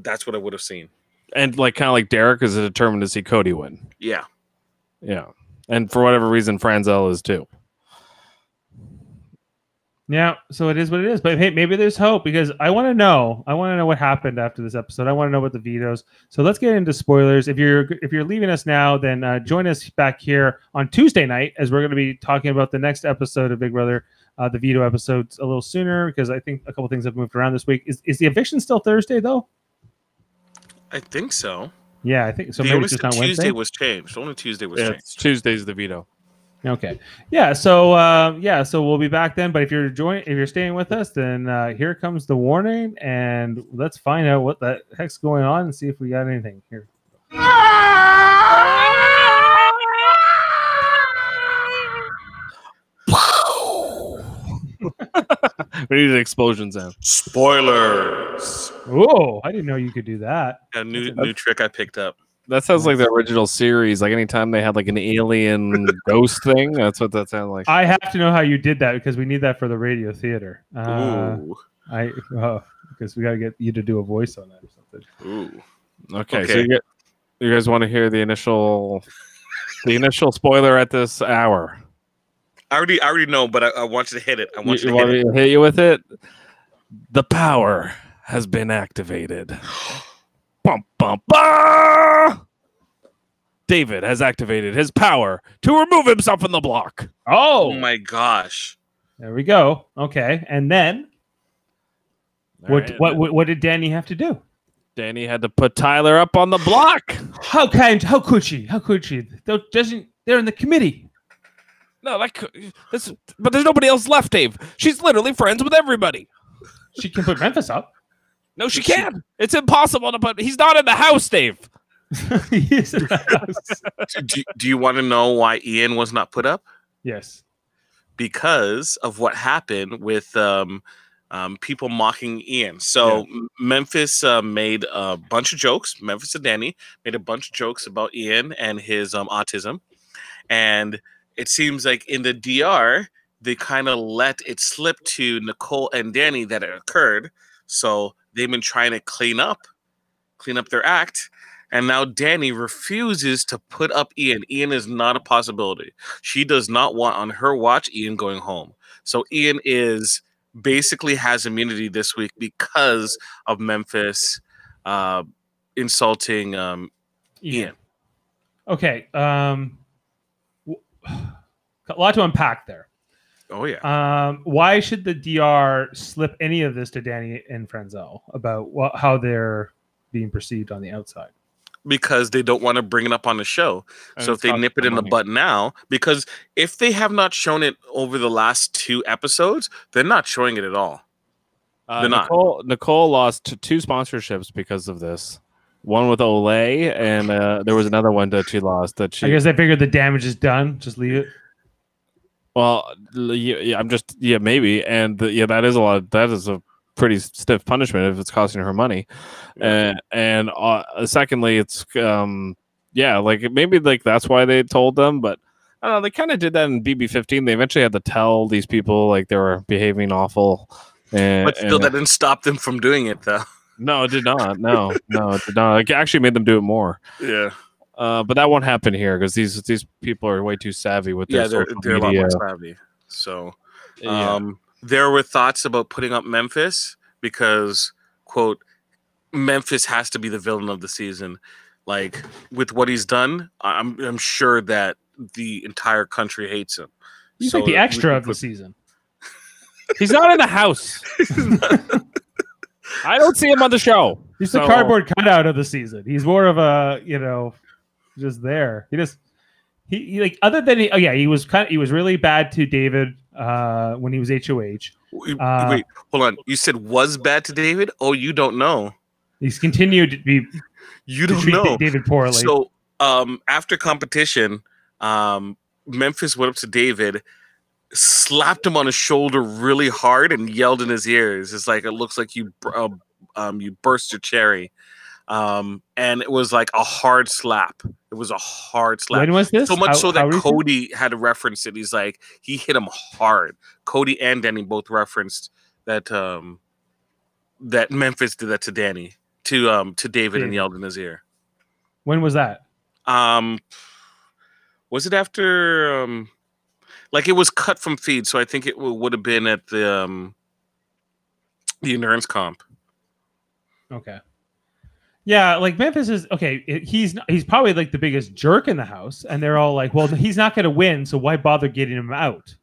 that's what I would have seen. And like kind of like Derrick is determined to see Cody win. Yeah. Yeah, and for whatever reason Franzel is too. Yeah, so it is what it is. But hey, maybe there's hope because I want to know. I want to know what happened after this episode. I want to know about the vetoes. So let's get into spoilers. If you're if you're leaving us now, then uh, join us back here on Tuesday night as we're going to be talking about the next episode of Big Brother, uh, the veto episodes a little sooner because I think a couple things have moved around this week. Is is the eviction still Thursday though? I think so. Yeah, I think so. the Maybe only it's just thing not Tuesday Wednesday. was changed. Only Tuesday was Yeah, changed. it's Tuesday's the veto. Okay. Yeah. So uh, yeah. So we'll be back then. But if you're join, if you're staying with us, then uh, here comes the warning, and let's find out what the heck's going on and see if we got anything here. We need an explosion sound. Spoilers. Oh, I didn't know you could do that. A new new trick I picked up. That sounds like the original series. Like anytime they had like an alien [LAUGHS] ghost thing, that's what that sounded like. I have to know how you did that because we need that for the radio theater. Uh, Ooh. I oh, because we got to get you to do a voice on that or something. Ooh. Okay, so you, get, you guys want to hear the initial, the initial spoiler at this hour? I already I already know, but I, I want you to hit it. I want you, you to want hit me it. to hit you with it? The power has been activated. [GASPS] bum, bum, bum! David has activated his power to remove himself from the block. Oh Oh, my gosh. there we go. Okay, and then what, Alright, what what what did Danny have to do? Danny had to put Tyler up on the block. How kind? How could she? How could she? Doesn't they're in the committee. No, that could, this, but there's nobody else left, Dave. She's literally friends with everybody. She can put Memphis up. No, she She- can't. It's impossible to put. He's not in the house, Dave. [LAUGHS] He is in the house. [LAUGHS] do, do you want to know why Ian was not put up? yes. because of what happened with um, um, people mocking Ian. So M- Memphis uh, made a bunch of jokes. Memphis and Danny made a bunch of jokes about Ian and his um, autism, and it seems like in the DR they kind of let it slip to Nicole and Danny that it occurred. So they've been trying to clean up, clean up their act. And now Danny refuses to put up Ian. Ian is not a possibility. She does not want on her watch Ian going home. So Ian is basically has immunity this week because of Memphis uh, insulting um, Ian. Okay. Um, [SIGHS] a lot to unpack there. Oh yeah. Um, why should the DR slip any of this to Danny and Franzel about what, how they're being perceived on the outside? because they don't want to bring it up on the show. And so if they nip it them in the butt now, because if they have not shown it over the last two episodes, they're not showing it at all. Uh, They're not. Nicole, Nicole lost two sponsorships because of this. One with Olay, and uh, there was another one that she lost. That she I guess they figured the damage is done. Just leave it. Well, yeah, yeah, I'm just yeah, maybe, and the, yeah, that is a lot. That is a pretty stiff punishment if it's costing her money. And and uh, secondly, it's um yeah, like maybe like that's why they told them, but I don't know. They kind of did that in BB15. They eventually had to tell these people like they were behaving awful. And, But still, and- that didn't stop them from doing it, though. No, it did not. No, no, it did not. It actually made them do it more. Yeah, Uh, but that won't happen here because these these people are way too savvy with their yeah, they're social they're a lot more savvy. So, Yeah. um, there were thoughts about putting up Memphis because, quote, Memphis has to be the villain of the season. Like with what he's done, I'm I'm sure that the entire country hates him. He's So like the that we extra can of the season. [LAUGHS] He's not in the house. I don't see him on the show. He's the So- cardboard cutout of the season. He's more of a you know, just there. He just he, he like other than he, oh yeah, he was kind of he was really bad to David uh when he was HOH. Wait, Uh, wait, hold on. You said was bad to David? Oh, you don't know. He's continued to be You to don't treat know. David poorly. So, um, after competition, um, Memphis went up to David, slapped him on his shoulder really hard, and yelled in his ears. It's like it looks like you, uh, um, you burst your cherry, um, and it was like a hard slap. It was a hard slap. when was this? So much How- so that? Cody had to reference it. He's like, he hit him hard. Cody and Danny both referenced that um that Memphis did that to Danny, to um to David and yelled in his ear. When was that? Um was it after um like it was cut from feed, so I think it w- would have been at the um the endurance comp. Okay. Yeah, like Memphis is okay. it- he's he's probably like the biggest jerk in the house, and they're all like, "Well, he's not going to win, so why bother getting him out?"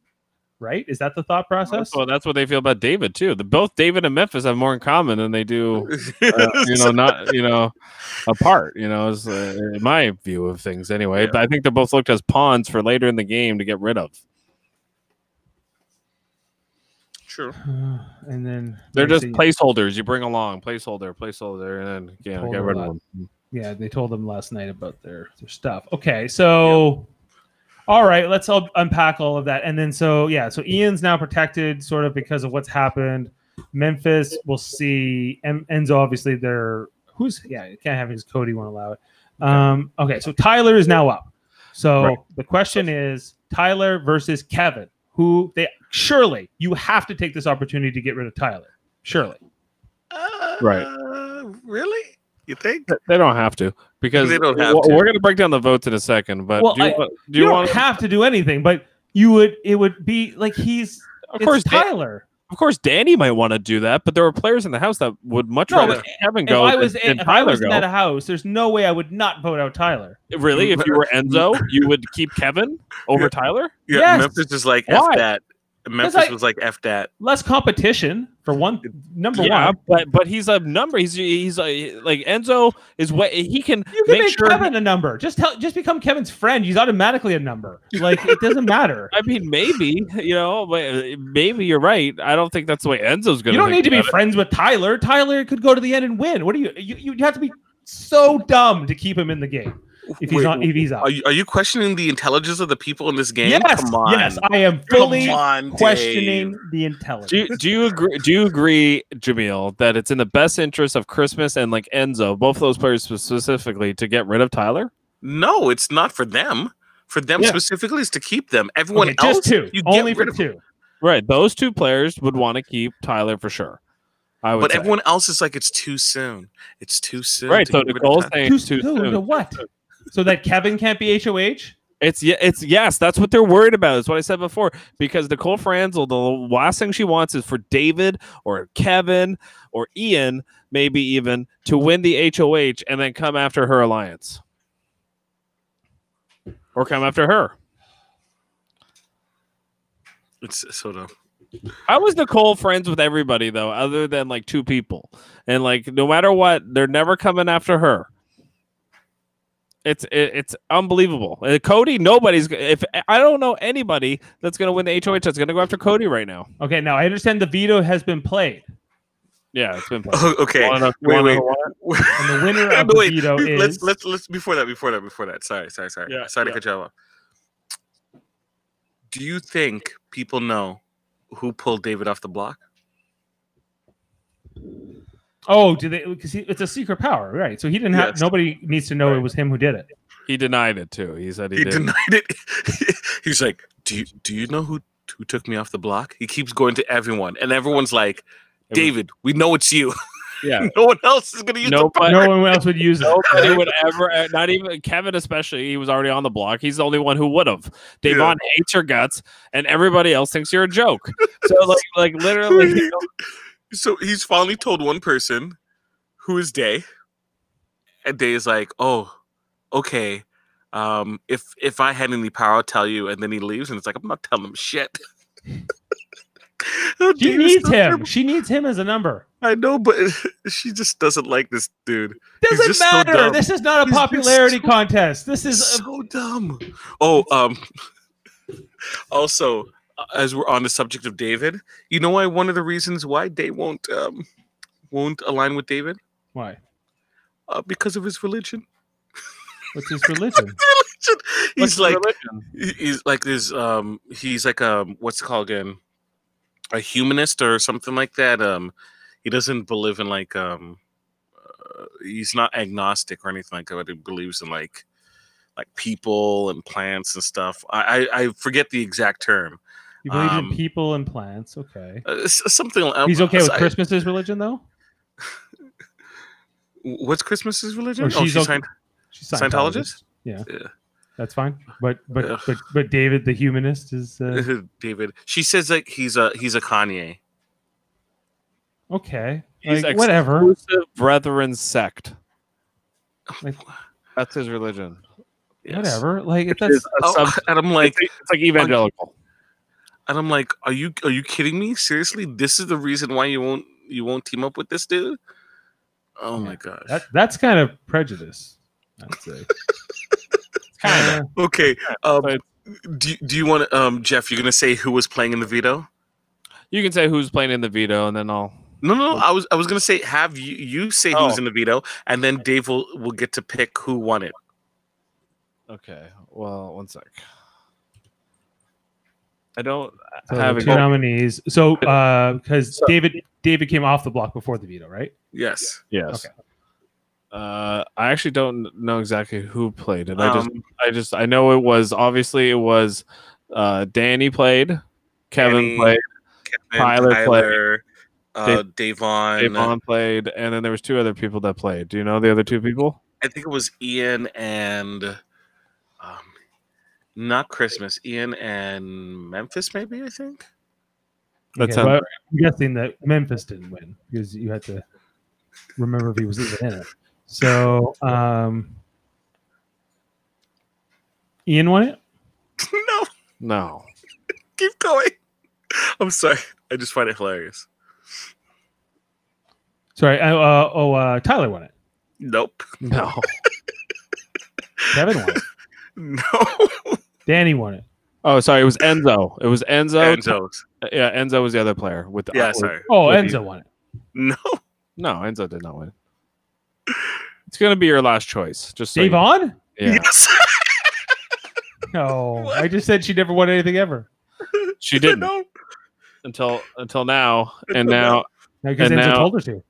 Right? Is that the thought process? Well, that's what they feel about David too. The, both David and Memphis have more in common than they do, uh, you know, not you know, apart. You know, is uh, in my view of things anyway. Yeah. But I think they're both looked as pawns for later in the game to get rid of. True. [SIGHS] and then They're just placeholders. You bring along placeholder, placeholder, and then yeah, get rid of them. Yeah, they told them last night about their their stuff. Okay, so all right, let's all unpack all of that, and then so yeah, so Ian's now protected sort of because of what's happened. Memphis, we'll see. En- Enzo, obviously, they're who's yeah, you can't have his Cody won't allow it. Um, okay, so Tyler is now up. So Right. the question is Tyler versus Kevin. Who they surely you have to take this opportunity to get rid of Tyler. Surely. Right. Uh, Really? You think? They don't have to because They don't have w- to. We're going to break down the votes in a second. But Well, do you, I- wa- do You, you, don't want? have to do anything, but you would it would be like he's Of course, Dan- Tyler. Of course, Danny might want to do that, but there are players in the house that would much No, rather but Kevin If go I was than, in, than if I was in go. that house, there's no way I would not vote out Tyler. Really, if you were Enzo, you would keep Kevin over Yeah. Tyler. Yeah, Yes. Memphis is like Why? F that. Memphis I- was like F that. Less competition for one. Number yeah, one, but but he's a number. He's he's a, like Enzo is what he can, you can make make, sure. Kevin a number. Just tell, just become Kevin's friend. He's automatically a number. Like it doesn't matter. [LAUGHS] I mean, maybe you know, uh, maybe you're right. I don't think that's the way Enzo's going. To You don't need to be it. friends with Tyler. Tyler could go to the end and win. What do you? You you have to be so dumb to keep him in the game if he's Wait, on. If he's out. Are you, are you questioning the intelligence of the people in this game? Yes, Come on. yes, I am fully Come on, Dave. questioning the intelligence. Do you, do you agree? Do you agree, Jamil, that it's in the best interest of Christmas and like Enzo, both those players specifically, to get rid of Tyler? No, it's not for them. For them Yeah. specifically, is to keep them. Everyone Okay, else, just two, you only get for rid of two. Right, those two players would want to keep Tyler for sure. I would. But say. everyone else is like, it's too soon. It's too soon. right. to So get rid of Nicole's saying Too too soon to soon. what? So that Kevin can't be HOH? It's yeah, it's yes, that's what they're worried about. Is what I said before. Because Nicole Franzel, the last thing she wants is for David or Kevin or Ian, maybe even, to win the HOH and then come after her alliance, or come after her. It's so dumb. I was Nicole friends with everybody though, other than like two people? And like, no matter what, they're never coming after her. It's it, it's unbelievable. Uh, Cody, nobody's. If I don't know anybody that's gonna win the HOH, that's gonna go after Cody right now. Okay, now I understand the veto has been played, Yeah, it's been. played. Oh, [LAUGHS] okay. Wanna Wait, wanna wait. know what? [LAUGHS] and the winner of the wait, veto let's is. let's let's before that before that before that. Sorry, sorry, sorry. Yeah, sorry yeah. to cut you off. Do you think people know who pulled David off the block? Oh, do they? Because it's a secret power, right? So he didn't have. Yes. Nobody needs to know it was him who did it. He denied it too. He said he, He did. denied it. [LAUGHS] He's like, "Do you do you know who who took me off the block?" He keeps going to everyone, and everyone's like, "David, we know it's you. [LAUGHS] Yeah. no one else is gonna use the Nobody, No one else would use it. nobody would ever, uh, not even Kevin, especially. He was already on the block. He's the only one who would have. Davon hates your guts, and everybody else thinks you're a joke. So, like, like literally, [LAUGHS] you know, So he's finally told one person, who is Day, and Day is like, "Oh, okay. Um, if if I had any power, I'll tell you." And then he leaves, and it's like, "I'm not telling him shit." [LAUGHS] Oh, She needs him. terrible. She needs him as a number. I know, but [LAUGHS] she just doesn't like this dude. Doesn't just so matter. this is not a He's popularity so- contest. This is a, so dumb. Oh, um. [LAUGHS] Also, as we're on the subject of David, you know why one of the reasons why they won't um won't align with David why? uh, because of his religion. What's his religion? [LAUGHS] he's what's like religion? he's like this um he's like um what's it called again a humanist or something like that um he doesn't believe in like um uh, he's not agnostic or anything like that but he believes in like like people and plants and stuff i i, I forget the exact term He believes Um, in people and plants. Okay. uh, something um, He's okay with I- Christmas's religion though. what's christmas's religion Or oh she's she's okay- Scient- She's Scientologist? Yeah, Yeah. that's fine. But but Ugh. but but David the humanist is uh, [LAUGHS] david she says like he's a he's a kanye okay. He's Like, whatever. Brethren sect. Like, That's his religion. Yes. Whatever. Like if Which is that's Oh, sub- [LAUGHS] and i'm like it's, it's like evangelical. And I'm like, are you are you kidding me? Seriously, this is the reason why you won't you won't team up with this dude? Oh my gosh. that, that's kind of prejudice. I'd say. [LAUGHS] Kinda. Uh, okay. Um, but- do you- do you want um Jeff? You're gonna say who was playing in the veto? You can say who's playing in the veto, and then I'll. No, no, no. I was I was gonna say have you you say who's Oh. in the veto, and then Dave will will get to pick who won it. Okay. Well, one sec. I don't so have the it. two nominees. So because So- David David came off the block before the veto, right? Yes. Yes. Okay. Uh, I actually don't know exactly who played it. I just, Um, I just, I know it was obviously it was, uh, Danny played, Kevin Danny, played, Kevin, Tyler Tyler, uh, Davon. Davon played, and then there was two other people that played. Do you know the other two people? I think it was Ian and not Christmas. Ian and Memphis, maybe. I think. That Okay, sounds well, I'm guessing that Memphis didn't win because you had to remember if he was even in it. So um Ian won it? [LAUGHS] no, no. [LAUGHS] keep going. I'm sorry. I just find it hilarious. Sorry, uh, uh, oh uh, Tyler won it. Nope. No. [LAUGHS] Kevin won it. No. Danny won it. Oh, sorry. It was Enzo. It was Enzo. Enzo's. Yeah, Enzo was the other player. With Yeah, with- sorry. Oh, Enzo you. won it. No. No, Enzo did not win. It's gonna be your last choice. Just so you- Dave on? Yeah, Yes. [LAUGHS] No, What? I just said she never won anything ever. she didn't [LAUGHS] no. until until now, and Until now Because And Enzo now- told her to.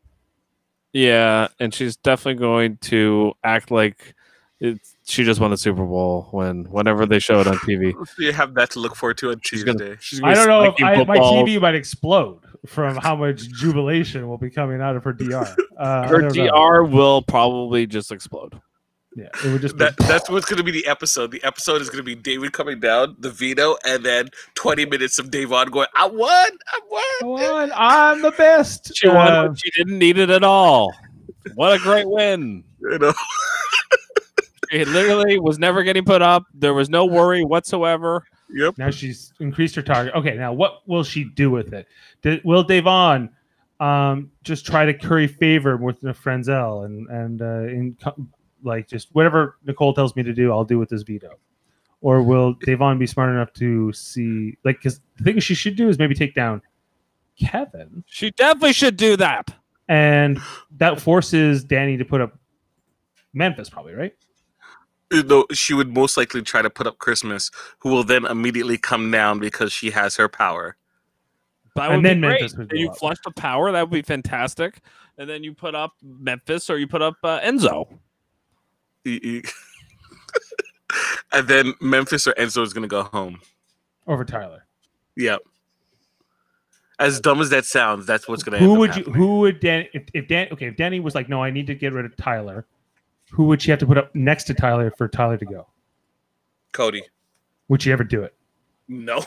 Yeah, and she's definitely going to act like it's, she just won the Super Bowl when whenever they show it on TV. [LAUGHS] So you have that to look forward to on She's Tuesday. gonna, she's gonna I don't know if I, my. TV might explode from how much jubilation will be coming out of her DR. Uh, Her don't know. DR will probably just explode. Yeah, it would just That, that's what's going to be the episode. The episode is going to be David coming down, the veto, and then 20 minutes of Davon going, I won, I won. Come on, I'm the best. She won. Uh, when she didn't need it at all. What a great win! [LAUGHS] You know? It literally was never getting put up. There was no worry whatsoever. Yep. Now she's increased her target. Okay, now what will she do with it? Did, will Devon um, just try to curry favor with the Franzel and and uh, in like just whatever Nicole tells me to do, I'll do with this veto? Or will Devon be smart enough to see like because the thing she should do is maybe take down Kevin, She definitely should do that. and that forces Danny to put up Memphis, probably right. Though she would most likely try to put up Christmas, who will then immediately come down because she has her power. That And then be great. Memphis would And you up. flush the power. That would be fantastic. And then you put up Memphis or you put up uh, Enzo. [LAUGHS] And then Memphis or Enzo is going to go home. Over Tyler. Yep. As dumb as that sounds, that's what's going to. Happen. Who would you who would Dan if, if Dan okay if Danny was like no I need to get rid of Tyler who would she have to put up next to Tyler for Tyler to go Cody. would she ever do it No,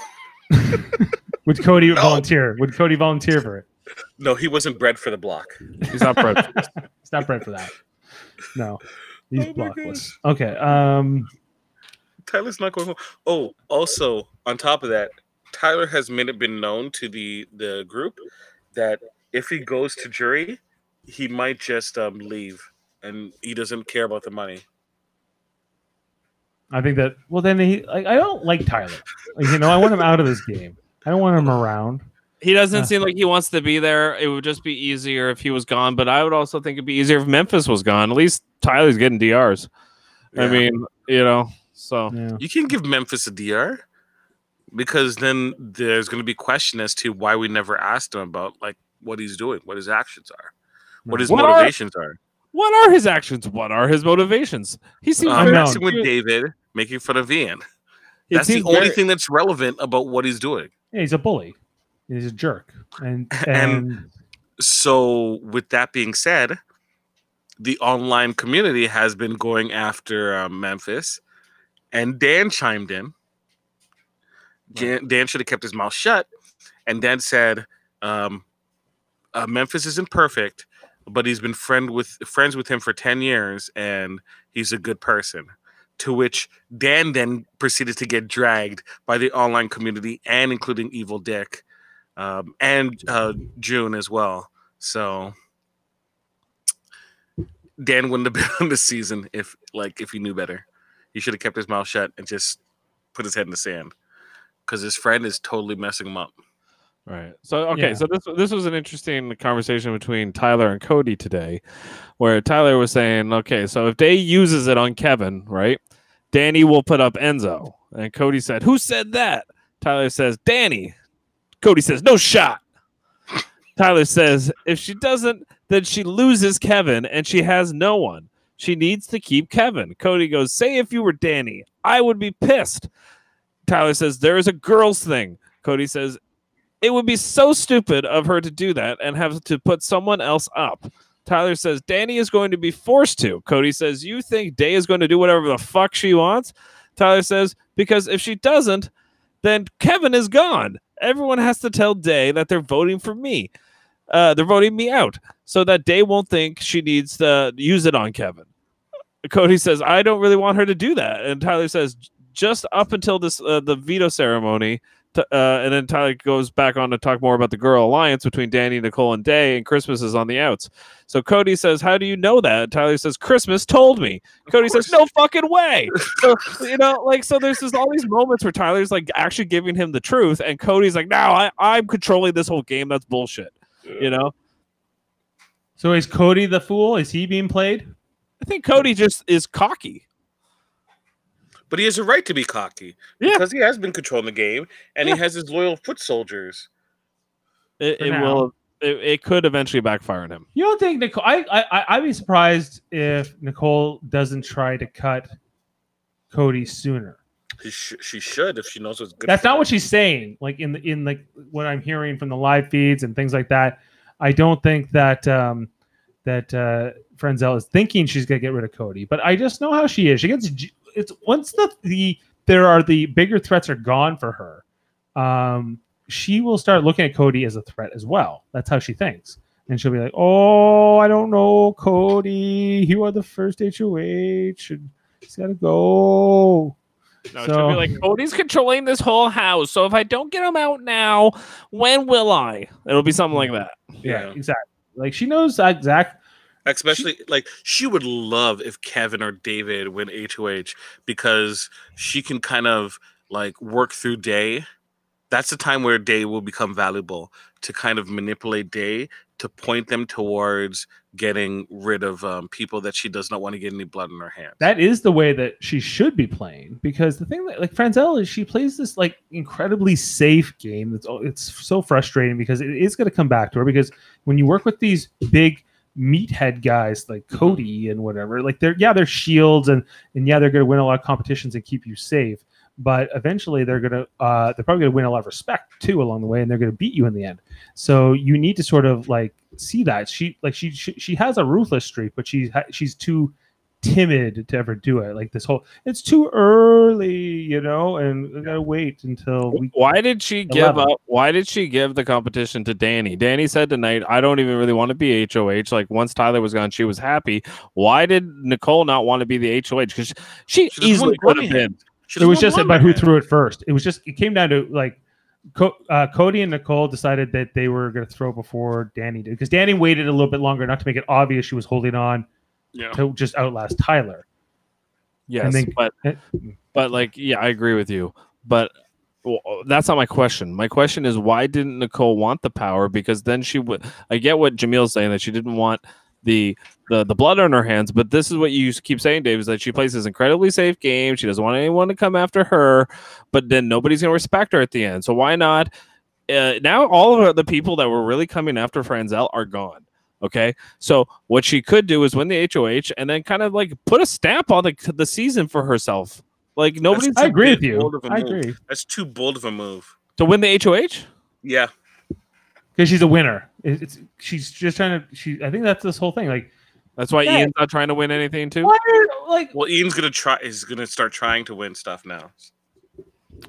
[LAUGHS] would Cody No. volunteer would Cody volunteer for it no, he wasn't bred for the block. He's not bred. it's [LAUGHS] not bred for that no he's Oh my blockless okay um Tyler's not going home. Oh, also on top of that, Tyler has made it been known to the the group that if he goes to jury, he might just um, leave, and he doesn't care about the money. I think that well then he like I don't like Tyler like, you know I want him out of this game I don't want him around He doesn't Uh. seem like he wants to be there. It would just be easier if he was gone. But I would also think it'd be easier if Memphis was gone. At least Tyler's getting DRs. I mean, you know, so yeah you can give Memphis a DR because then there's going to be question as to why we never asked him about like what he's doing, what his actions are, what his What are- motivations are. What are his actions? What are his motivations? He seems very- messing with David, making fun of Ian. That's the only very- thing that's relevant about what he's doing. Yeah, he's a bully he's a jerk and [LAUGHS] And- and so with that being said the online community has been going after um, memphis and dan chimed in dan, dan should have kept his mouth shut and dan said um, uh, memphis isn't perfect but he's been friend with friends with him for 10 years and he's a good person to which dan then proceeded to get dragged by the online community and including Evel Dick um, and uh, june as well so Dan wouldn't have [LAUGHS] been on the season if like if he knew better. He should have kept his mouth shut and just put his head in the sand. Because his friend is totally messing him up. Right. So okay, Yeah. so this this was an interesting conversation between Tyler and Cody today, where Tyler was saying, okay, so if Day uses it on Kevin, right, Danny will put up Enzo, and Cody said, "Who said that?" Tyler says, "Danny." Cody says, "No shot." Tyler says, "If she doesn't, then she loses Kevin, and she has no one. She needs to keep Kevin." Cody goes, "Say if you were Danny, I would be pissed." Tyler says, "There is a girls thing." Cody says, it would be so stupid of her to do that and have to put someone else up. Tyler says Danny is going to be forced to. Cody says you think Day is going to do whatever the fuck she wants. Tyler says because if she doesn't, then Kevin is gone. Everyone has to tell Day that they're voting for me. Uh, they're voting me out so that Day won't think she needs to use it on Kevin. Cody says I don't really want her to do that, and Tyler says just up until this uh, the veto ceremony, uh, and then Tyler goes back on to talk more about the girl alliance between Danny, Nicole, and Day, and Christmas is on the outs. So Cody says, "How do you know that?" Tyler says, "Christmas told me." Cody says, "No fucking way!" so you know, like, so there's just all these moments where Tyler's like actually giving him the truth, and Cody's like, "No, I, I'm controlling this whole game. That's bullshit." You know, so is Cody the fool is he being played I think Cody just is cocky. But he has a right to be cocky Yeah. because he has been controlling the game and Yeah. he has his loyal foot soldiers. It, it will. It, it could eventually backfire on him. You don't think Nicole? I, I I- I'd be surprised if Nicole doesn't try to cut Cody sooner. She, sh- she should if she knows what's good. That's for not her. what she's saying. Like in the in like what I'm hearing from the live feeds and things like that. I don't think that um that uh Franzel is thinking she's gonna get rid of Cody, but I just know how she is. She gets j- it's once the the there are the bigger threats are gone for her. Um, she will start looking at Cody as a threat as well. That's how she thinks. And she'll be like, "Oh, I don't know, Cody. You are the first HOH. and He's got to go." No, it should be like Cody's controlling this whole house. So if I don't get him out now, when will I? It'll be something like that. Yeah, Yeah. exactly. Like she knows that Zach. Especially like she would love if Kevin or David win HOH because she can kind of like work through Day. That's the time where Day will become valuable to kind of manipulate Day to point them towards getting rid of um, people that she does not want to get any blood in her hands. That is the way that she should be playing because the thing that like Franzel is she plays this like incredibly safe game. It's it's so frustrating because it is going to come back to her because when you work with these big meathead guys like Cody and whatever, like they're yeah they're shields and and yeah they're going to win a lot of competitions and keep you safe. But eventually, they're gonna uh, they're probably gonna win a lot of respect too along the way, and they're gonna beat you in the end. So you need to sort of like see that she like she she, she has a ruthless streak, but she's ha- she's too timid to ever do it. Like this whole it's too early, you know, and we gotta wait until we. Why did she give up? Why did she give the competition to Danny? Danny said tonight, I don't even really want to be HOH. Like once Tyler was gone, she was happy. Why did Nicole not want to be the HOH? Because she, She easily want could have been. She It was just want about who blood in her threw it first. It was just it came down to like. Co- uh, Cody and Nicole decided that they were going to throw before Danny did because Danny waited a little bit longer, not to make it obvious she was holding on Yeah. to just outlast Tyler. Yes, then- but but like yeah, I agree with you. But well, that's not my question. My question is why didn't Nicole want the power? Because then she would. I get what Jamil's saying that she didn't want the the the blood on her hands, but this is what you keep saying, Dave, is that she plays this incredibly safe game. She doesn't want anyone to come after her, but then nobody's gonna respect her at the end. So why not? Uh, now all of the people that were really coming after Franzel are gone. Okay, so what she could do is win the HOH and then kind of like put a stamp on the the season for herself. Like nobody's I agree with you. bold of a I move. agree That's too bold of a move. to win the HOH. Yeah. because she's a winner. It- It's she's just trying to. She I think that's this whole thing. Like That's why Yeah. Ian's not trying to win anything too. why are- like Well, Ian's gonna try. Is gonna start trying to win stuff now.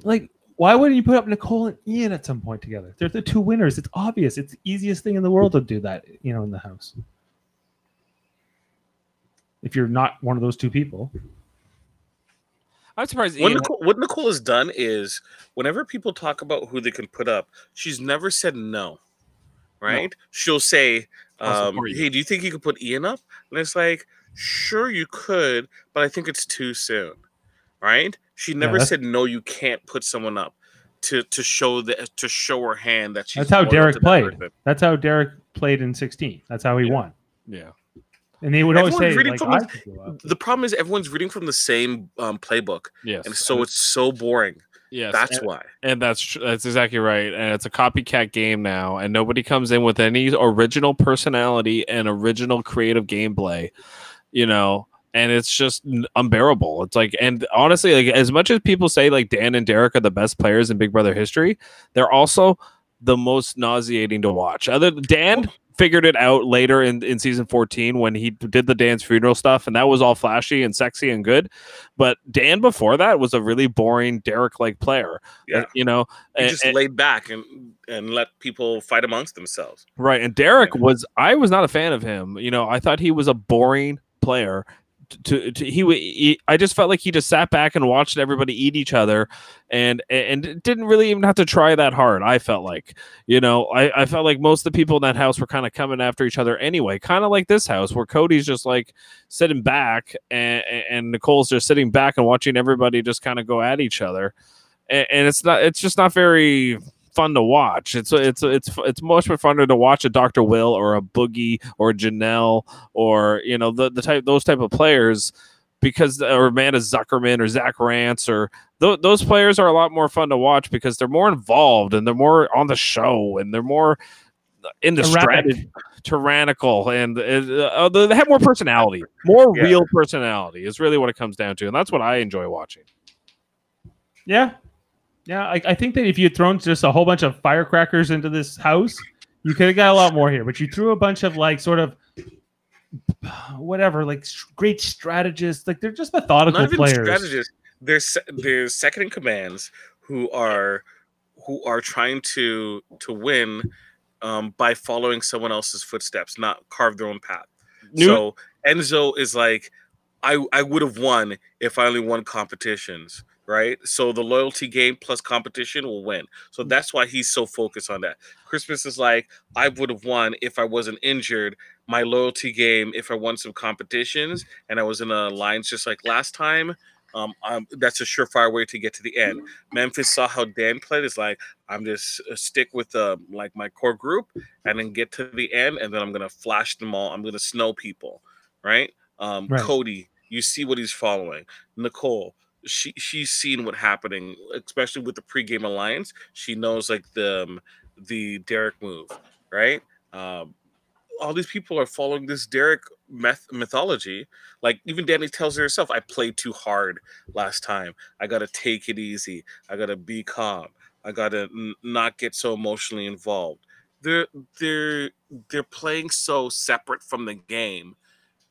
like why wouldn't you put up Nicole and Ian at some point together? They're the two winners. It's obvious. It's the easiest thing in the world to do that. You know, in the house. If you're not one of those two people, I'm surprised What Ian. Nicole, what Nicole has done is, whenever people talk about who they can put up, she's never said no. Right? She'll say, um, "Hey, do you think you could put Ian up?" And it's like, "Sure, you could, but I think it's too soon." Right? She never that's- said no. You can't put someone up to to show that to show her hand that she's. that's how Derrick to that played. person. That's how Derrick played in 16. That's how he Yeah. won. Yeah. And they would always Everyone's say, like, from the- could go up. The problem is everyone's reading from the same um, playbook, Yes. and so it's so boring. yes. That's and, why. and that's tr- that's exactly right. And it's a copycat game now, and nobody comes in with any original personality and original creative gameplay. You know. And it's just unbearable. It's like, and honestly, like as much as people say like Dan and Derrick are the best players in Big Brother history, they're also the most nauseating to watch. Other Dan figured it out later in, in season 14 when he did the Dan's funeral stuff, and that was all flashy and sexy and good. But Dan before that was a really boring Derrick like player. Uh, yeah. You know, He and- just and- laid back and and let people fight amongst themselves. Right. And Derrick Yeah. was I was not a fan of him. You know, I thought he was a boring player. To, to he, he I just felt like he just sat back and watched everybody eat each other and and didn't really even have to try that hard. I felt like, you know, I, I felt like most of the people in that house were kind of coming after each other anyway, kind of like this house where Cody's just like sitting back and, and Nicole's just sitting back and watching everybody just kind of go at each other. And, and it's not it's just not very fun to watch. It's it's it's it's much more funner to watch a Doctor Will or a Boogie or Janelle or you know the the type those type of players because or Amanda Zuckerman or Zach Rance or th- those players are a lot more fun to watch because they're more involved and they're more on the show and they're more in the strategy tyrannical and uh, they have more personality more Yeah. real personality is really what it comes down to and that's what i enjoy watching Yeah. Yeah. I, I think that if you had thrown just a whole bunch of firecrackers into this house, you could have got a lot more here. But you threw a bunch of like sort of whatever, like great strategists. Like they're just methodical Not even players. strategists. There's se- there's second in commands who are who are trying to to win um, by following someone else's footsteps, not carve their own path. New- So Enzo is like, I I would have won if I only won competitions, right? So the loyalty game plus competition will win. So Mm. that's why he's so focused on that. Christmas is like I would have won if I wasn't injured. My loyalty game, if I won some competitions and I was in a alliance just like last time, um, um, that's a surefire way to get to the end. Memphis saw how Dan played. Is like I'm just uh, stick with uh, like my core group and then get to the end, and then I'm gonna flash them all. I'm gonna snow people, right? Um, Right. Cody, you see what he's following. Nicole, she she's seen what happening, especially with the pregame alliance. She knows like the um, the Derrick move, right? Um, all these people are following this Derrick myth- mythology. Like even Danny tells her herself, "I played too hard last time. I got to take it easy. I got to be calm. I got to n- not get so emotionally involved." They're they're they're playing so separate from the game,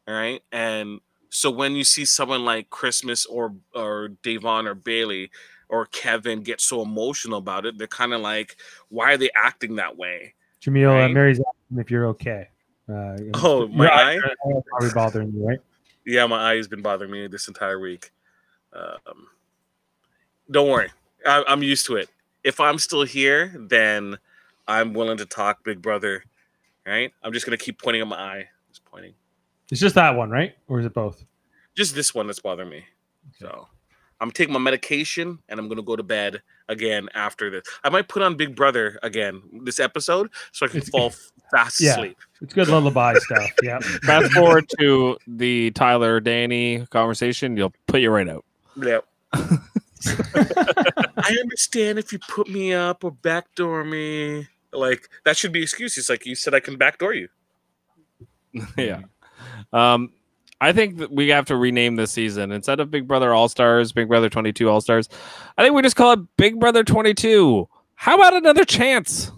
all right? And so when you see someone like Christmas or or Davon or Bailey or Kevin get so emotional about it, they're kind of like, "Why are they acting that way?" Jamil, uh, Mary's asking if you're okay. Uh, Oh, my eye? probably bothering you, right? Yeah, my eye has been bothering me this entire week. Um, don't worry, I, I'm used to it. If I'm still here, then I'm willing to talk, Big Brother. Right? I'm just gonna keep pointing at my eye. Just pointing. It's just that one, right? Or is it both? Just this one that's bothering me. So I'm taking my medication and I'm gonna go to bed again after this. I might put on Big Brother again this episode so I can It's- fall fast Yeah. asleep. It's good lullaby [LAUGHS] stuff. Yeah. Fast forward to the Tyler Danny conversation, you'll put you right out. Yep. [LAUGHS] I understand if you put me up or backdoor me. Like that should be excuses. Like you said, I can backdoor you. [LAUGHS] yeah. Um, I think that we have to rename this season instead of Big Brother All Stars, Big Brother 22 All Stars. I think we just call it Big Brother 22. How about another chance?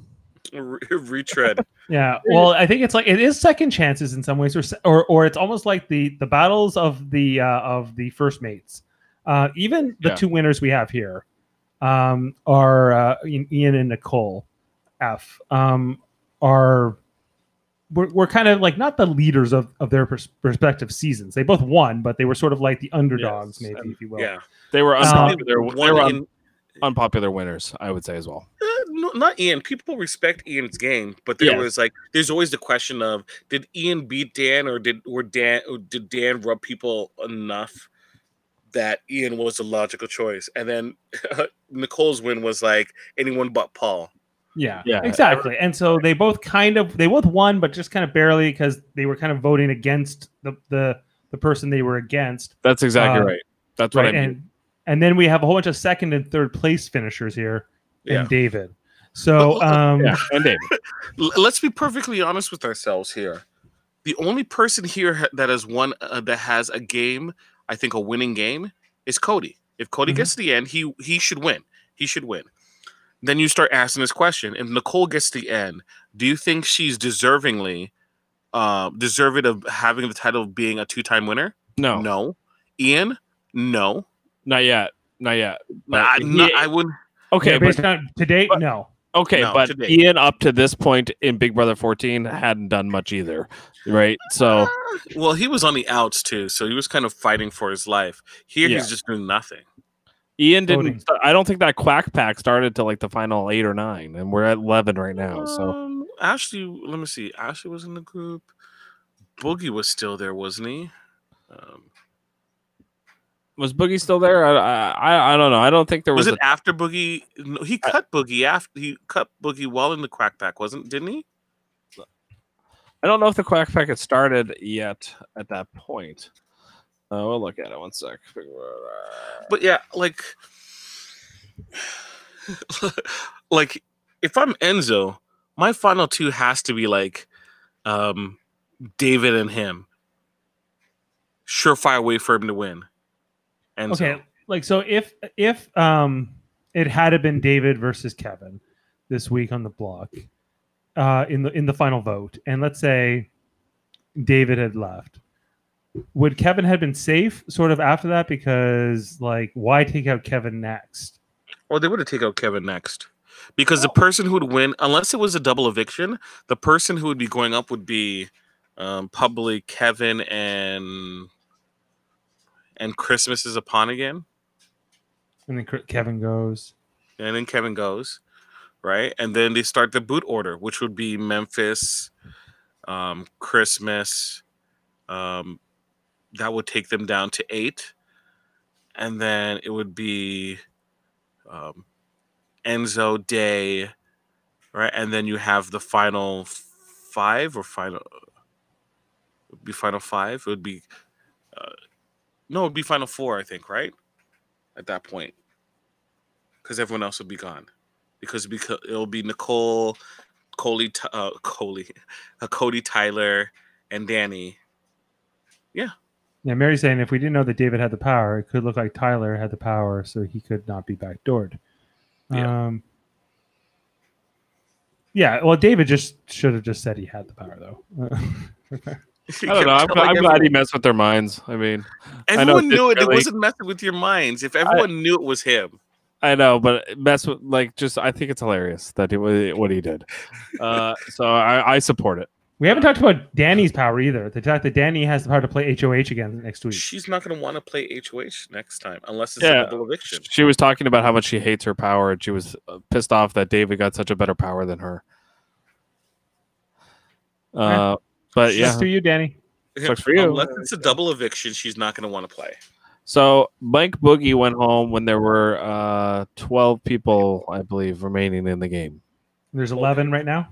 Re- retread. [LAUGHS] Yeah. Well, I think it's like it is second chances in some ways, or or, or it's almost like the the battles of the uh, of the first mates. Uh, even the Yeah. two winners we have here um, are uh, Ian Ian and Nicole F. Um, are we're, we're kind of like not the leaders of, of their pers- respective seasons. They both won, but they were sort of like the underdogs, Yes, maybe, and- if you will. Yeah. They were Um, unpopular. they were un- unpopular winners, I would say as well. uh, no, not Ian. People respect Ian's game, but there Yes. was like, there's always the question of, did Ian beat Dan, or did or Dan or did Dan rub people enough that Ian was the logical choice? And then [LAUGHS] Nicole's win was like anyone but Paul. Yeah, Yeah. exactly. And so they both kind of they both won, but just kind of barely because they were kind of voting against the the the person they were against. That's exactly Uh, right. That's what Right. I mean. And and then we have a whole bunch of second and third place finishers here Yeah. and David. So um yeah, and David. [LAUGHS] Let's be perfectly honest with ourselves here. The only person here ha- that has won uh, that has a game, I think a winning game, is Cody. If Cody Mhm. gets to the end, he he should win. He should win. Then you start asking this question: If Nicole gets to the end, do you think she's deservingly, uh, deserving of having the title of being a two-time winner? No, No. Ian, no. not yet. Not yet. But I, he- no, I wouldn't. okay, yeah, but based on to date, but- no. Okay, No, but today. Ian up to this point in Big Brother 14 hadn't done much either, right? So Well, he was on the outs too, so he was kind of fighting for his life. Here, Yeah. he's just doing nothing. Ian didn't. Voting. st- I don't think that quack pack started till like the final eight or nine, and we're at eleven right now. So Um, Ashley, let me see. Ashley was in the group. Boogie was still there, wasn't he? Um, was Boogie still there? I, I I don't know. I don't think there was was. it after Boogie? No, he I- cut Boogie after he cut Boogie while in the quack pack, wasn't? Didn't he? I I don't know if the quack pack had started yet at that point. Uh, we'll look at it one sec. But yeah, like, [SIGHS] like if I'm Enzo, my final two has to be like, um, David and him. Surefire way for him to win. Enzo. Okay, like so if if um it had have been David versus Kevin this week on the block uh in the in the final vote and let's say David had left would Kevin have been safe sort of after that because like why take out Kevin next Or they would have taken out Kevin next. Because the person who would win, unless it was a double eviction, the person who would be going up would be um, probably Kevin and and Christmas is upon again, And then Kevin goes. and then Kevin goes, right? And then they start the boot order, which would be Memphis, um, Christmas. Um, that would take them down to eight, and then it would be um, Enzo Day, right? And then you have the final five or final would be final five. It would be uh, no, it would be final four, I think, right? At that point, because everyone else would be gone, because because it'll be Nicole, Coley, uh, Coley, uh, [LAUGHS] Cody, Tyler, and Danny. Yeah, Mary's saying if we didn't know that David had the power, it could look like Tyler had the power, so he could not be backdoored. Yeah. Um, yeah, well, David just should have just said he had the power, though. [LAUGHS] I don't know. I'm, I'm glad he messed with their minds. I mean, I know Everyone knew it. It wasn't messing with your minds. If everyone knew it was him, I know, but mess with like just. I think it's hilarious that he, what he did. [LAUGHS] Uh, so I, I support it. We haven't talked about Danny's power either. The fact that Danny has the power to play HOH again next week. she's not going to want to play HOH next time unless it's Yeah. a double eviction. She was talking about how much she hates her power, and she was uh, pissed off that David got such a better power than her. Uh, but yeah, Sucks to you, Danny. Sucks for you. Unless it's a double eviction, she's not going to want to play. So Mike Boogie went home when there were uh, 12 people, I believe, remaining in the game. There's 11 right now.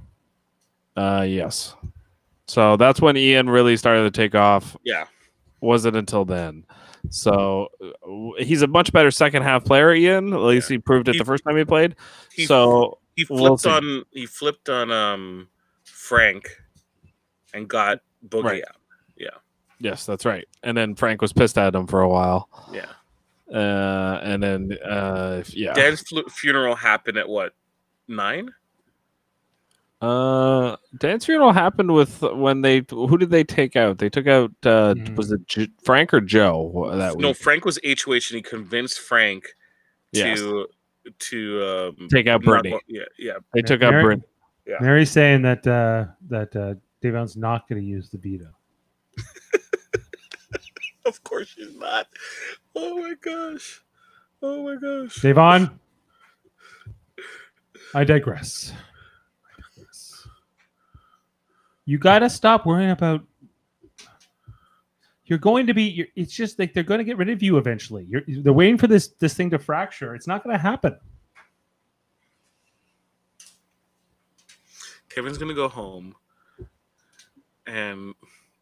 Uh, yes. So that's when Ian really started to take off. Yeah. Wasn't until then. So uh, he's a much better second half player, Ian. At least he proved it He- the first time he played. He, so he flipped we'll on he flipped on um Frank and got Boogie Right. out. Yeah. Yes, that's right. And then Frank was pissed at him for a while. Yeah. Uh, and then uh, yeah. Dan's funeral happened at what nine? Uh, Dan's funeral happened with when they who did they take out? They took out uh Mhm. was it J- Frank or Joe that No, week? Frank was HOH and he convinced Frank Yes. to to um, Take out not Brittany. go- yeah, yeah. They took out Mary- Brent. Yeah. Mary's saying that uh, that uh, Davon's not going to use the veto. [LAUGHS] Of course she's not. Oh my gosh. Oh my gosh. Davon, I digress. You got to stop worrying about. You're going to be. You're, it's just like they're going to get rid of you eventually. You're, they're waiting for this this thing to fracture. It's not going to happen. Kevin's gonna go home, and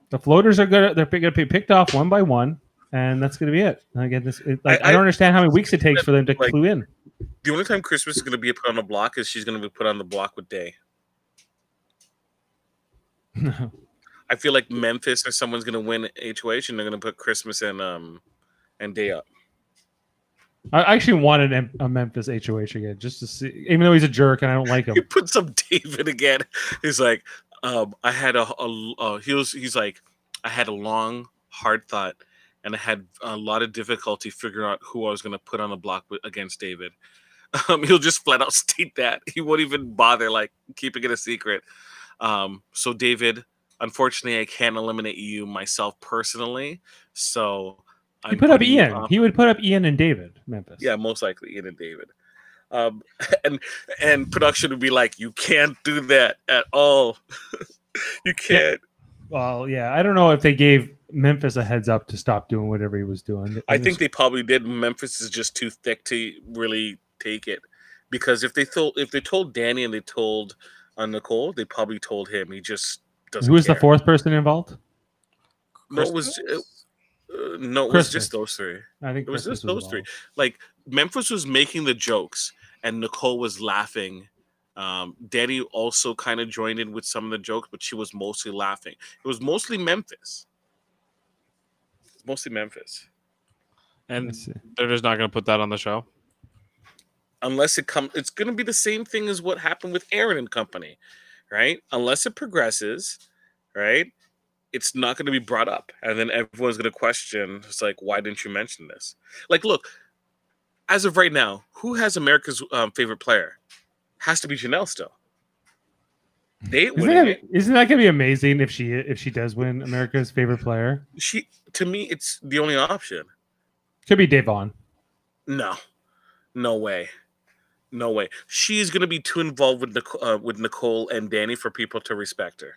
The floaters are gonna they're going to be picked off one by one, and that's going to be it. And again, this it, like, I, I- don't understand how many weeks it takes for them to like- clue in. the only time Christmas is gonna be put on the block is she's gonna be put on the block with Day. [LAUGHS] I feel like Memphis or someone's gonna win HOH and they're gonna put Christmas and um and Day up. I actually wanted a Memphis HOH again, just to see, even though he's a jerk and I don't like [LAUGHS] him. He puts up David again. He's like, um, I had a, a uh, he was he's like, I had a long hard thought, and I had a lot of difficulty figuring out who I was gonna put on the block with, against David. [LAUGHS] Um, he'll just flat out state that he won't even bother like keeping it a secret. Um, so David, unfortunately, I can't eliminate you myself personally. So He I'm put up Ian. on- He would put up Ian and David, Memphis. yeah, most likely Ian and David. Um, [LAUGHS] and and production would be like, you can't do that at all. [LAUGHS] you can't. Well, yeah. I don't know if they gave Memphis a heads up to stop doing whatever he was doing. I think they probably did. Memphis is just too thick to really take it because if they told if they told Danny and they told uh, Nicole, they probably told him. He just doesn't. Who was the fourth person involved? No, it was. It, uh, no, it was just those three. I think It was Christmas just those three. like Memphis was making the jokes and Nicole was laughing. Um, Danny also kind of joined in with some of the jokes, but she was mostly laughing. It was mostly Memphis. Mostly Memphis. And they're just not going to put that on the show. Unless it comes, it's going to be the same thing as what happened with Aaron and company, right? Unless it progresses, right? It's not going to be brought up, and then everyone's going to question. It's like, why didn't you mention this? Like, look, as of right now, who has America's um, favorite player? Has to be Janelle still. They Isn't that, isn't that gonna be amazing if she if she does win America's favorite player? She to me, it's the only option. Could be Davon. No, no way, no way. She's gonna be too involved with Nicole, uh, with Nicole and Danny for people to respect her.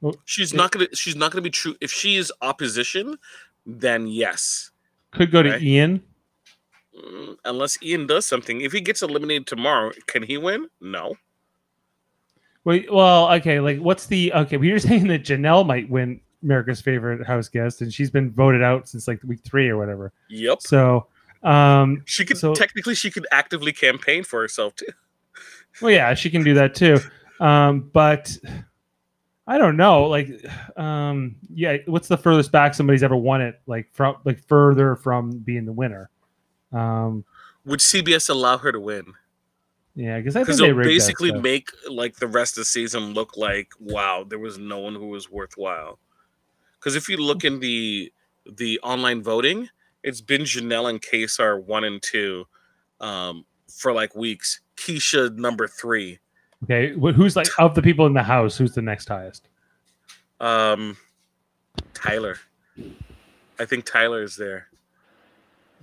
Well, she's it- not gonna. She's not gonna be true. If she is opposition, then yes. Could go to Ian. Mm, Unless Ian does something. If he gets eliminated tomorrow, can he win? No. Wait, well, okay. Like, what's the okay? We were [LAUGHS] saying that Janelle might win America's favorite house guest, and she's been voted out since like week three or whatever. Yep. So, um, She could So- technically she could actively campaign for herself too. well, yeah, she can do that too. Um, but I don't know. Like, um, yeah, what's the furthest back somebody's ever won it? Like from like further from being the winner. Um, Would CBS allow her to win? yeah, because I think they they'll that basically make like the rest of the season look like wow, there was no one who was worthwhile. Because if you look in the the online voting, it's been Janelle and Kaysar one and two um, for like weeks. Keesha number three. okay. Who's like of the people in the house? Who's the next highest? Um, Tyler. I think Tyler is there.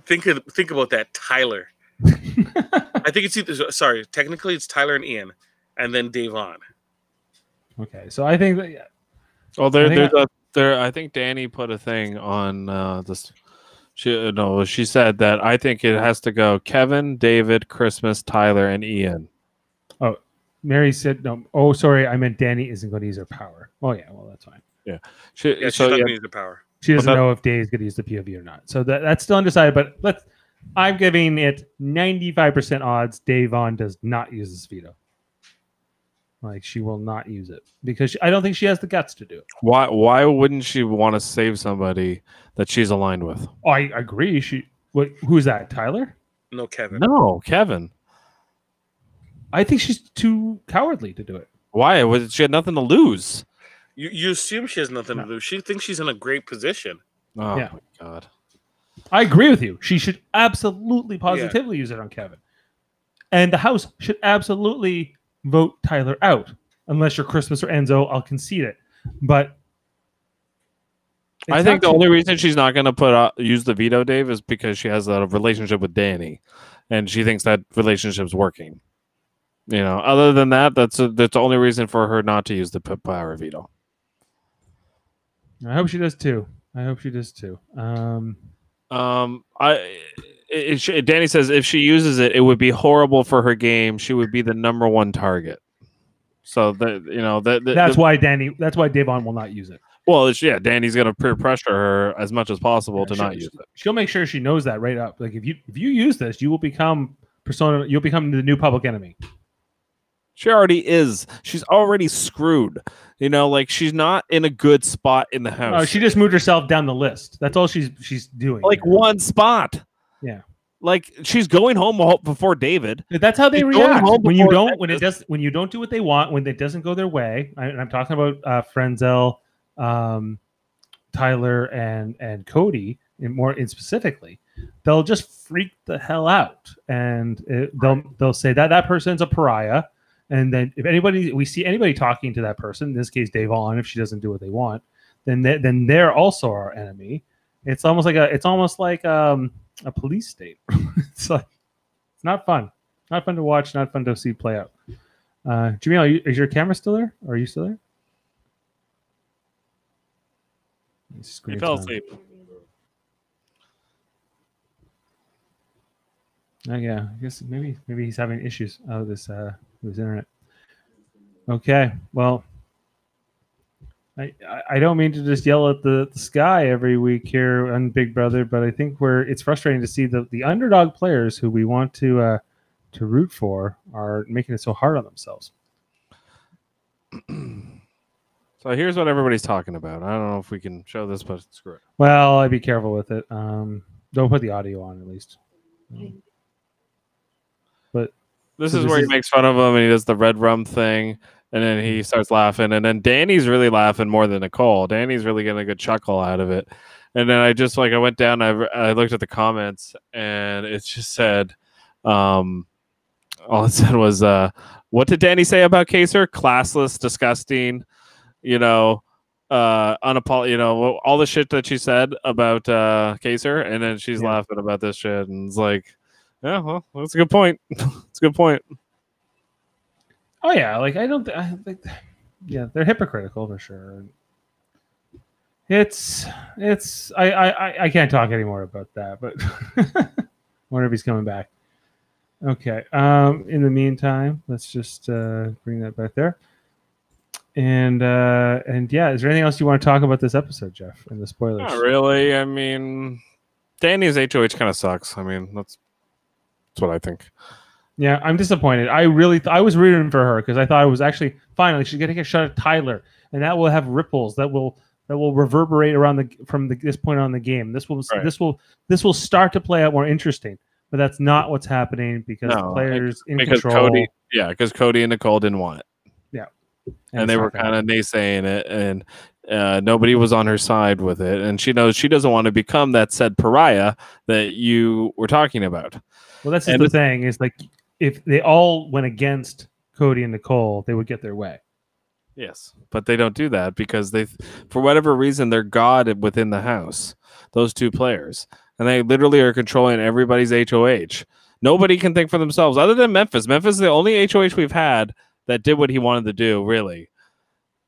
Think of, think about that, Tyler. [LAUGHS] I think it's either sorry, technically it's Tyler and Ian, and then Davon. okay, so I think that yeah, Well, there, I there's a there. I think Danny put a thing on uh, this. She uh, no, she said that I think it has to go Kevin, David, Christmas, Tyler, and Ian. Oh, Mary said no. Oh, sorry, I meant Danny isn't going to use her power. Oh yeah, well that's fine. She, Yeah, she's so not yeah, gonna use the power. She doesn't that- know if Dave is going to use the POV or not. So that, that's still undecided. But let's. I'm giving it 95% odds. Davon does not use this veto. Like she will not use it because she, I don't think she has the guts to do it. why why wouldn't she want to save somebody that she's aligned with? Oh, I agree. She. What? Who's that? Tyler? No, Kevin. No, Kevin. I think she's too cowardly to do it. Why? Was she had nothing to lose? You you assume she has nothing No. to lose. She thinks she's in a great position. Oh Yeah. my god. I agree with you. She should absolutely positively use it on Kevin. And the house should absolutely vote Tyler out. Unless you're Christmas or Enzo, I'll concede it. But I think the only reason she's not going to put uh, use the veto, Dave, is because she has a relationship with Danny, and she thinks that relationship's working. You know, other than that, that's a, that's the only reason for her not to use the power veto. I hope she does too. I hope she does too. Um, Um, I it, it, Danny says if she uses it, it would be horrible for her game. She would be the number one target. So that you know that that's why Danny. That's why Davon will not use it. well, it's, yeah, Danny's going to peer pressure her as much as possible to not use it. she'll make sure she knows that right up. Like if you if you use this, you will become persona. You'll become the new public enemy. She already is. She's already screwed. You know, like she's not in a good spot in the house. She just moved herself down the list. That's all she's she's doing. like one spot. Yeah. Like she's going home before David. That's how they She's react home when you don't that when it is- does when you don't do what they want when it doesn't go their way. I, and I'm talking about uh, Franzel, um, Tyler, and and Cody, in more in specifically. They'll just freak the hell out, and it, they'll they'll say that that person's a pariah. And then if anybody we see anybody talking to that person, in this case Davon, if she doesn't do what they want, then they, then they're also our enemy. It's almost like a it's almost like um, a police state. [LAUGHS] it's like it's not fun. Not fun to watch. Not fun to see play out. Uh, Jamil, you, is your camera still there? Are you still there? He fell time. asleep. Oh, yeah, I guess maybe maybe he's having issues out of this uh with his internet. Okay, well, I I- I don't mean to just yell at the, the sky every week here on Big Brother, but I think we're it's frustrating to see the the underdog players who we want to uh to root for are making it so hard on themselves. So here's what everybody's talking about. I don't know if we can show this, but screw it. Well, I'd be careful with it. Um, don't put the audio on at least. Um, But This So is this where he makes fun of him and he does the red rum thing. And then he starts laughing. And then Danny's really laughing more than Nicole. Danny's really getting a good chuckle out of it. And then I just like, I went down, I, I looked at the comments and it just said, um, all it [LAUGHS] said was, uh, what did Danny say about Kaysar? Classless, disgusting, you know, uh unapol you know all the shit that she said about uh Kaysar and then she's Yeah. laughing about this shit and it's like yeah well that's a good point [LAUGHS] it's a good point Oh yeah, like I don't. Th- I think, yeah, they're hypocritical for sure. It's it's I I I- can't talk anymore about that, but [LAUGHS] wonder if he's coming back. Okay. Um. In the meantime, let's just uh, bring that back there. And uh and yeah, is there anything else you want to talk about this episode, Jeff? And the spoilers. not really i mean danny's hoh kind of sucks i mean that's that's what i think Yeah, I'm disappointed. I really, th- I was rooting for her because I thought it was actually finally she's gonna get a shot at Tyler, and that will have ripples that will that will reverberate around the from the, this point on the game. This will Right. this will this will start to play out more interesting. But that's not what's happening because No, players in because control. cody yeah because cody and nicole didn't want it Yeah, and, they were kind of naysaying it and uh, nobody was on her side with it and she knows she doesn't want to become that said pariah that you were talking about Well, that's the thing is like if they all went against Cody and Nicole, they would get their way. Yes, but they don't do that because they, for whatever reason, they're god within the house. Those two players, and they literally are controlling everybody's HOH. Nobody can think for themselves other than Memphis. Memphis is the only HOH we've had that did what he wanted to do, really,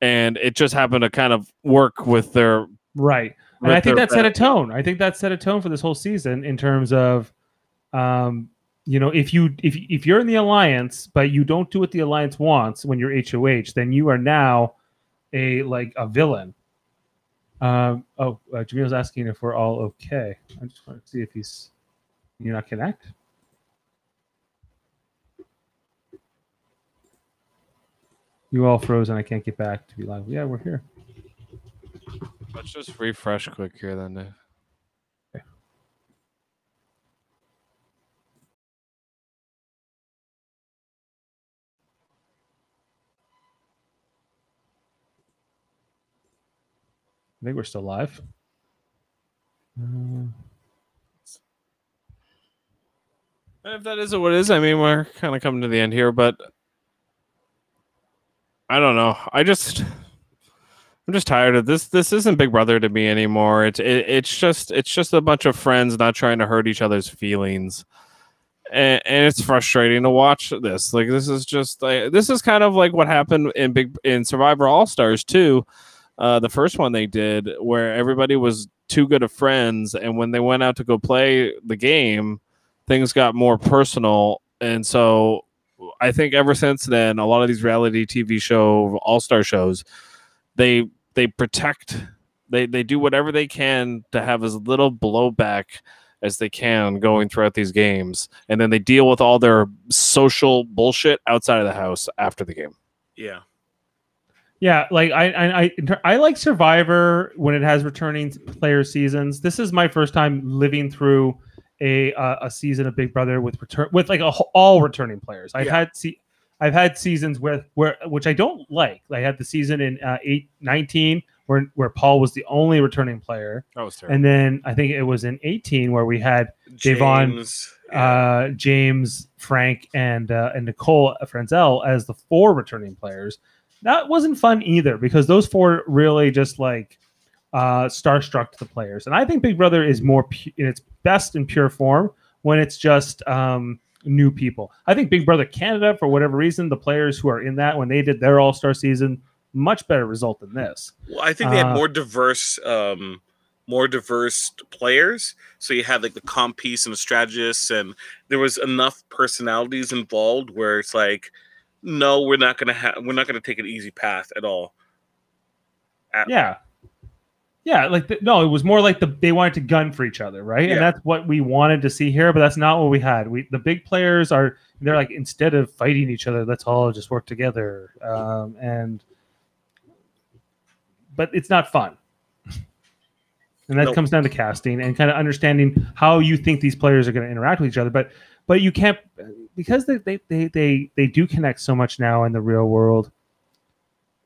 and it just happened to kind of work with their. Right. And I think that set a tone. I think that set a tone for this whole season in terms of, um, you know, if you if if you're in the alliance but you don't do what the alliance wants when you're HOH, then you are now a like a villain. Um, oh, uh, Jamil's asking if we're all okay. I just want to see if he's. You not connect? You all froze and I can't get back to be live. Yeah, we're here. Let's just refresh quick here, then. I think we're still live. Uh, And if that isn't what it is, I mean, we're kind of coming to the end here, but I don't know. I just, I'm just tired of this. This isn't Big Brother to me anymore. It's, it, it's just, it's just a bunch of friends not trying to hurt each other's feelings, and, and it's frustrating to watch this. Like this is just, like, this is kind of like what happened in Big in Survivor All Stars too. Uh, the first one they did, where everybody was too good of friends, and when they went out to go play the game things got more personal. And so i think ever since then a lot of these reality tv show all-star shows they they protect they they do whatever they can to have as little blowback as they can going throughout these games. And then they deal with all their social bullshit outside of the house after the game. Yeah. Yeah, like I I I, I like Survivor when it has returning player seasons. This is my first time living through a uh, a season of Big Brother with return with like a, all returning players. I've Yeah. had see I've had seasons where where which I don't like. I had the season in uh, eight, 19 where where Paul was the only returning player, that was terrible and then I think it was in 18 where we had Davon, James, yeah. uh, James, Frank, and uh, and Nicole Franzel as the four returning players. That wasn't fun either because those four really just like uh, starstruck the players. And I think Big Brother is more pu- in its best and pure form when it's just um, new people. I think Big Brother Canada, for whatever reason, the players who are in that when they did their All Star season, much better result than this. Well, I think they had Uh, more diverse, um, more diverse players. So you had like the comp piece and the strategists, and there was enough personalities involved where it's like, no, we're not gonna have, we're not gonna take an easy path at all. At- Yeah. Yeah, like the, no, it was more like the they wanted to gun for each other, right? Yeah. And that's what we wanted to see here, but that's not what we had. We the big players are they're like instead of fighting each other, let's all just work together. Um, and but it's not fun. [LAUGHS] And that Nope. comes down to casting and kind of understanding how you think these players are going to interact with each other. But but you can't because they they, they they they do connect so much now in the real world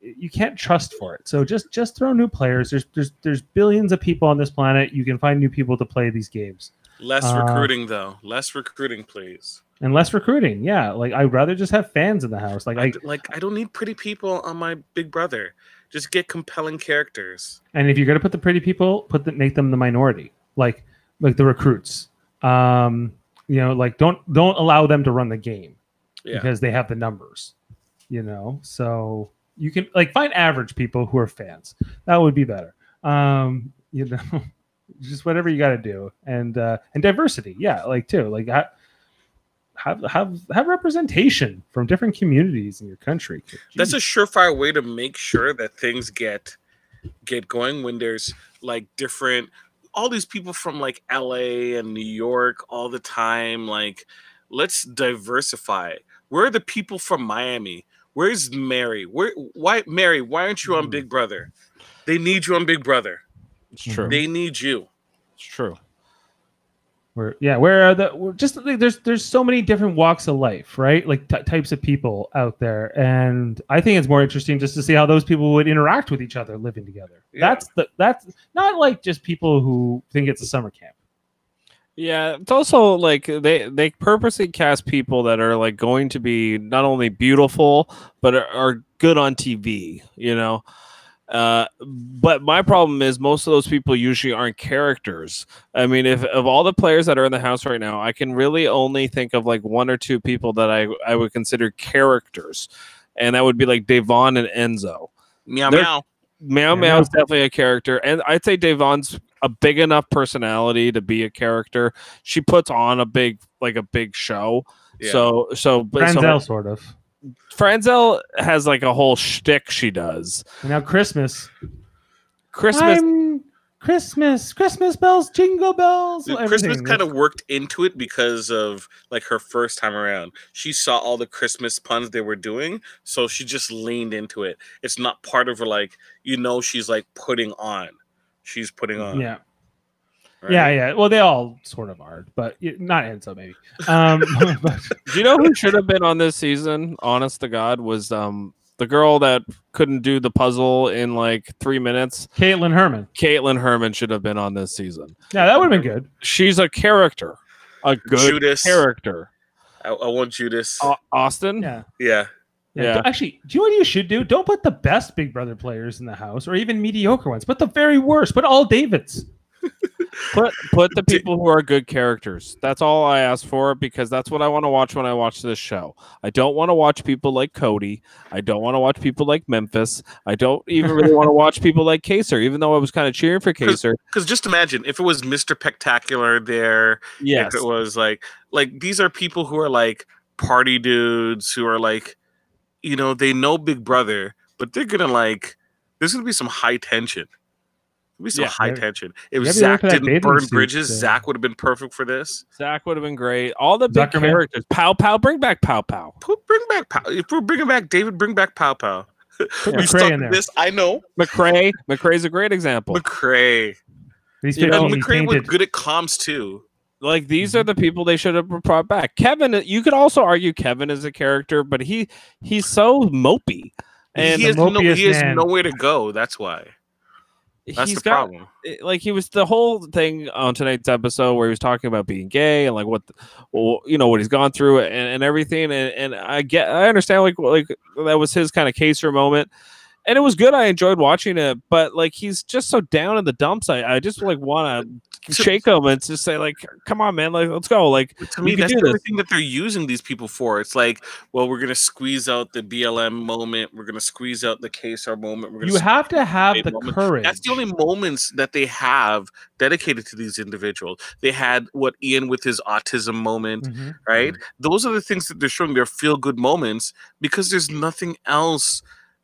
you can't trust for it. So just just throw new players. There's there's there's billions of people on this planet. You can find new people to play these games. Less Uh, recruiting though. Less recruiting, please. And less recruiting. Yeah. Like I'd rather just have fans in the house. Like I, I like I don't need pretty people on my Big Brother. Just get compelling characters. And if you're gonna put the pretty people, put the make them the minority, like like the recruits. Um, you know, like don't don't allow them to run the game Yeah. because they have the numbers. You know, so you can like find average people who are fans. That would be better. Um, you know, [LAUGHS] just whatever you got to do, and uh, and diversity, yeah, like too, like ha- have have have representation from different communities in your country. That's a surefire way to make sure that things get get going when there's like different all these people from like LA and New York all the time like let's diversify. Where are the people from Miami? Where's Mary? Where why Mary, why aren't you on Hmm. Big Brother? They need you on Big Brother. It's true. They need you. It's true. Where yeah where are the we're just like, there's there's so many different walks of life right like t- types of people out there and i think it's more interesting just to see how those people would interact with each other living together Yeah. that's the that's not like just people who think it's a summer camp Yeah, it's also like they they purposely cast people that are like going to be not only beautiful but are, are good on TV. You know, uh, but my problem is most of those people usually aren't characters. I mean, if of all the players that are in the house right now, I can really only think of like one or two people that I I would consider characters, and that would be like Devon and Enzo. Meow They're- meow. Meow Yeah. Meow is definitely a character, and I'd say Devon's a big enough personality to be a character. She puts on a big, like a big show. Yeah. So, so, but so sort of Franzel has like a whole shtick she does. and now christmas Christmas, I'm christmas christmas bells jingle bells Dude, everything. Christmas kind of worked into it because of like her first time around. She saw all the Christmas puns they were doing, so she just leaned into it. It's not part of her like you know she's like putting on. She's putting on. yeah right? yeah yeah well they all sort of are but not enzo maybe um [LAUGHS] [LAUGHS] but do you know who should have been on this season? Honest to God, was um the girl that couldn't do the puzzle in like three minutes. kaitlyn herman Kaitlyn Herman should have been on this season. yeah that would have been good She's a character, a good Judas. character. I, I want Judas. Au- Austin, yeah yeah. Yeah. Yeah. Actually, do you know what you should do? Don't put the best Big Brother players in the house, or even mediocre ones. but the very worst. Put all Davids. Put put the [LAUGHS] people who are good characters. That's all I ask for because that's what I want to watch when I watch this show. I don't want to watch people like Cody. I don't want to watch people like Memphis. I don't even really want to [LAUGHS] watch people like Kaysar, even though I was kind of cheering for Kaysar. Because just imagine if it was Mr. Spectacular there, Yes. if it was like like these are people who are like party dudes who are like, you know, they know Big Brother, but they're gonna like there's gonna be some high tension. There'll be some Yeah. high Yeah. tension. If Yeah, Zach didn't burn suits, bridges, uh, Zach would have been perfect for this. Zach would have been great. All the big Zuckerman. characters. Pow Pow, bring back Pow Pow. Bring back Pow. If we're bringing back David, bring back Pow Pow. Put [LAUGHS] You McCray stuck in there. this? I know. McCray. McCray's a great example. McCray. He's You know, McCray was good at comms too. like these are the people they should have brought back. Kevin, you could also argue Kevin is a character, but he he's so mopey. And he has, no, he has nowhere to go. That's why. That's he's the got problem. Eh, like he was the whole thing on tonight's episode where he was talking about being gay and like what the, well, you know what he's gone through and, and everything and, and I get I understand like like that was his kind of Kaysar moment and it was good I enjoyed watching it but like he's just so down in the dumps I, I just like want to Shake him and just say like come on man like let's go like to me, that's the thing that they're using these people for. It's like, well, we're gonna squeeze out the BLM moment. We're gonna squeeze out the Kaysar moment. We're gonna You have to have the moment. courage. That's the only moments that they have dedicated to these individuals. They had what Ian with his autism moment, Mhm. right? Those are the things that they're showing. They're feel good moments because there's nothing else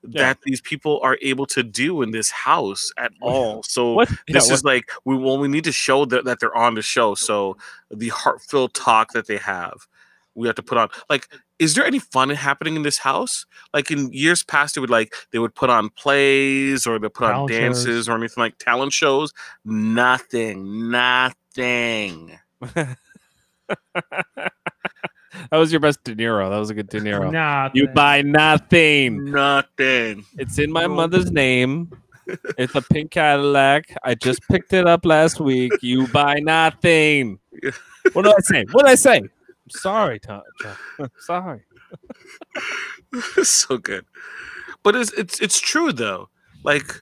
Yeah. that these people are able to do in this house at oh, all. So what yeah, this what- is like we well we need to show that, that they're on the show. So the heartfelt talk that they have, we have to put on. Like, is there any fun happening in this house? Like in years past, it would like they would put on plays or they put on dances shows. or anything like talent shows. Nothing, nothing. [LAUGHS] [LAUGHS] that was your best De Niro that was a good De Niro Nah, you buy nothing Nothing. It's in my mother's name. [LAUGHS] It's a pink Cadillac. I just picked it up last week. You buy nothing. [LAUGHS] What did I say? What did I say? I'm sorry, Tom. Tom. sorry. so good. But it's it's it's true though. Like,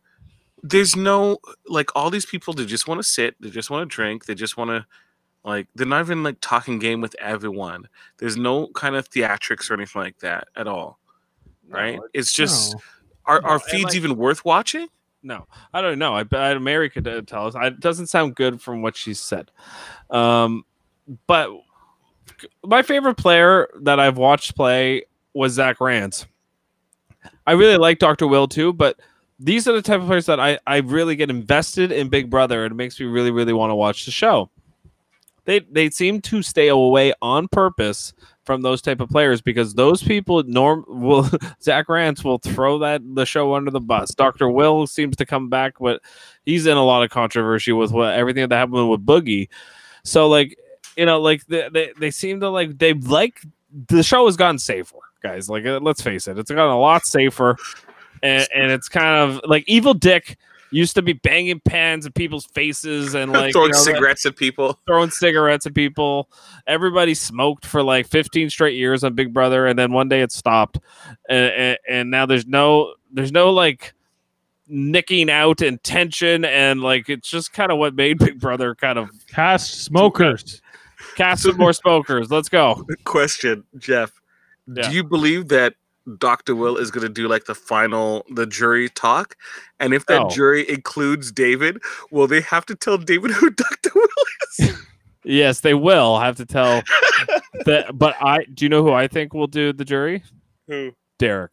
there's no like all these people. They just want to sit. They just want to drink. They just want to like. They're not even like talking game with everyone. There's no kind of theatrics or anything like that at all. Right? No, it's just No. are No, are and, feeds like- even worth watching? No, I don't know. I bet Mary could tell us. I, it doesn't sound good from what she said. Um, but my favorite player that I've watched play was Zach Rance. I really like Dr. Will too, but these are the type of players that I, I really get invested in Big Brother it makes me really, really want to watch the show. They they seem to stay away on purpose from those type of players because those people norm [LAUGHS] will Zach Rance will throw that the show under the bus. Dr. Will seems to come back, but he's in a lot of controversy with what everything that happened with Boogie. So like you know, like they they, they seem to like they like the show has gotten safer, guys. Like uh, let's face it, it's gotten a lot safer, and, and it's kind of like Evel Dick used to be banging pans at people's faces and [LAUGHS] like Throwing you know, that- cigarettes at people. throwing cigarettes at people. Everybody smoked for like 15 straight years on Big Brother, and then one day it stopped, and, and, and now there's no there's no like nicking out and tension, and like it's just kind of what made Big Brother kind of Cast smokers. cast some more smokers. Let's go. Question, Jeff. Yeah. Do you believe that Dr. Will is going to do like the final, the jury talk? And if that No. jury includes David, will they have to tell David [LAUGHS] who Dr. Will is? Yes, they will have to tell [LAUGHS] that. But I do you know who I think will do the jury? who? Derrick.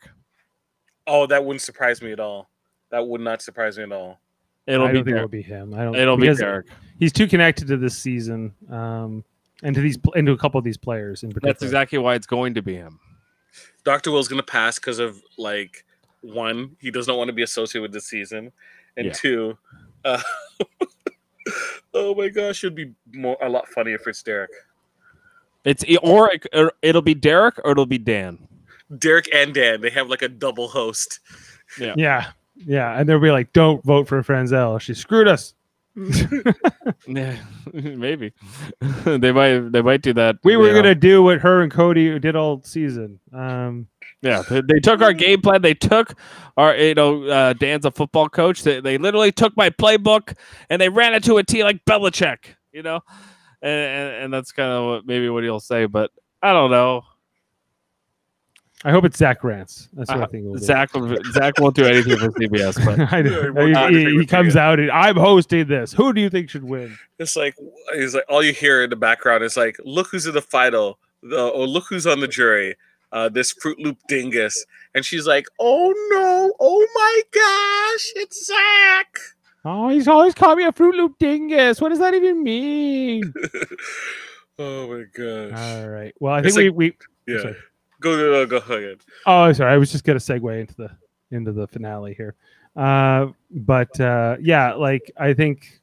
Oh, that wouldn't surprise me at all. That would not surprise me at all. It'll I be don't think it'll be him. I don't. It'll be Derrick. He's too connected to this season, um, and to these and to a couple of these players in particular. That's exactly why it's going to be him. Dr. Will's going to pass because of like one, he does not want to be associated with this season, and Yeah. two, uh, [LAUGHS] oh my gosh, it'd be more a lot funnier if it's Derrick. It's or it, or it'll be Derrick or it'll be Dan. Derrick and Dan, they have like a double host. Yeah, yeah, and they'll be like, "Don't vote for Franzel. She screwed us. [LAUGHS] Yeah, [LAUGHS] maybe [LAUGHS] they might they might do that. We were know. gonna do what her and Cody did all season." Um, yeah. They, they took our game plan. They took our you know uh, Dan's a football coach. They they literally took my playbook and they ran it to a T like Belichick. You know, and and, and that's kind of what maybe what he'll say. But I don't know. I hope it's Zach Rance. That's what I Uh, think. It will be. Zach will- Zach won't do anything for CBS, but [LAUGHS] I Yeah, he he, he comes you. out and I'm hosting this. Who do you think should win? It's like he's like all you hear in the background is like, look who's in the final, the, or look who's on the jury. Uh, this Fruit Loop dingus, and she's like, "Oh no! Oh my gosh! It's Zach!" Oh, he's always called me a Fruit Loop dingus. What does that even mean? [LAUGHS] oh my gosh! All right. Well, I It's think like- we, we yeah, sorry. Go go go go ahead. Oh, sorry. I was just gonna segue into the into the finale here. Uh, but uh, yeah, like I think,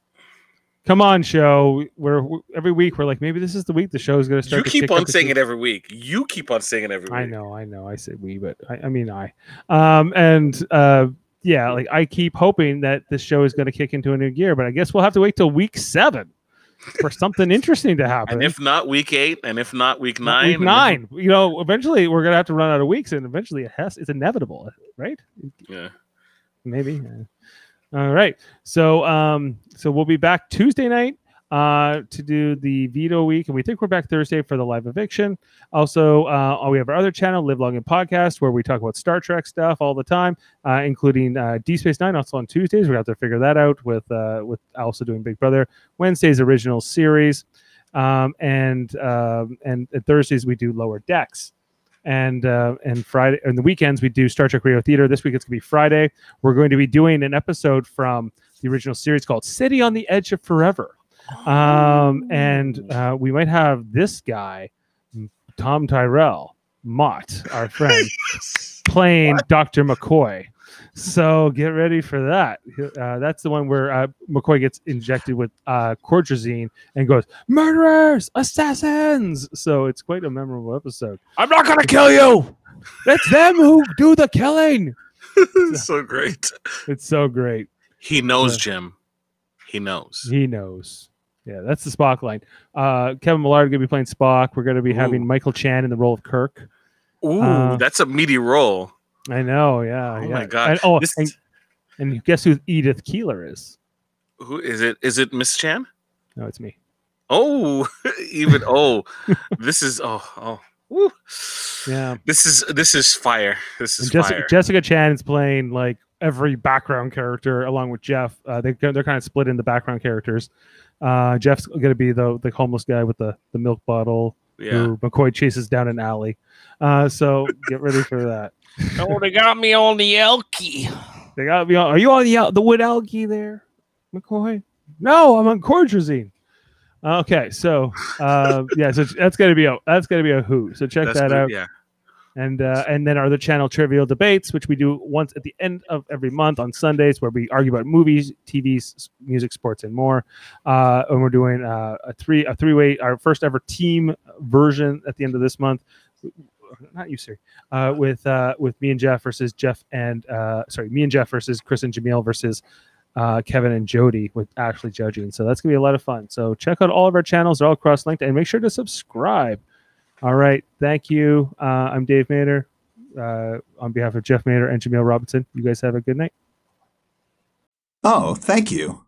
come on, show. We're we- every week we're like maybe this is the week the show is gonna start. You keep on saying it every week. You keep on saying it every week. I know, I know. I say we, but I, I mean I. Um, and uh, yeah, like I keep hoping that this show is going to kick into a new gear, but I guess we'll have to wait till week seven for something interesting to happen. And if not week eight, and if not week nine, week nine, you know, eventually we're gonna have to run out of weeks, and eventually it has. It's inevitable, right? yeah. maybe. All right. So um so we'll be back Tuesday night uh to do the veto week and we think we're back Thursday for the live eviction. Also uh we have our other channel Live Long and Podcast where we talk about Star Trek stuff all the time uh including uh Deep Space 9 also on Tuesdays. We have to figure that out with uh with also doing Big Brother Wednesday's original series. Um and and, and Thursdays we do Lower Decks. And uh, and Friday and the weekends we do Star Trek Radio Theater. This week it's gonna be Friday we're going to be doing an episode from the original series called City on the Edge of Forever. Um, and uh, we might have this guy, Tom Tyrell, Mott, our friend, [LAUGHS] playing Dr. McCoy. So get ready for that. Uh, that's the one where uh, McCoy gets injected with uh, Cordrazine and goes, Murderers, assassins. So it's quite a memorable episode. I'm not gonna kill you. It's them who do the killing. [LAUGHS] so great. It's so great. He knows, Yeah. Jim. He knows. He knows. Yeah, that's the Spock line. Uh, Kevin Millard going to be playing Spock. We're going to be having Michael Chan in the role of Kirk. Ooh, Uh, that's a meaty role. I know. Yeah. Oh yeah. my god! And, oh, This- and And guess who Edith Keeler is? Who is it? Is it Miss Chan? No, it's me. Oh, [LAUGHS] even oh, [LAUGHS] this is oh oh. Woo. Yeah. This is this is fire. This is Jessica, fire. Jessica Chan is playing like every background character along with Jeff. Uh, they they're kind of split in the background characters. Uh, Jeff's going to be the the homeless guy with the the milk bottle yeah. who McCoy chases down an alley. Uh, so get ready for that. [LAUGHS] oh, they got me on the Elky. They got me on. Are you on the al- the wood algae there, McCoy? No, I'm on Cordrazine. Okay, so uh, yeah, so that's gonna be a that's gonna be a who. So check That's that good, out. Yeah. And uh, and then our other channel trivial debates which we do once at the end of every month on sundays where we argue about movies tv s- music sports and more uh, and we're doing uh, a three a three way our first ever team version at the end of this month not you sir uh, with uh, with me and jeff versus jeff and uh, sorry me and jeff versus chris and jamil versus uh, Kevin and Jody with Ashley judging. So that's gonna be a lot of fun. So check out all of our channels; they're all cross linked, and make sure to subscribe. All right. Thank you. Uh, I'm Dave Mader. Uh, on behalf of Jeff Mader and Jamil Robinson, you guys have a good night. Oh, thank you.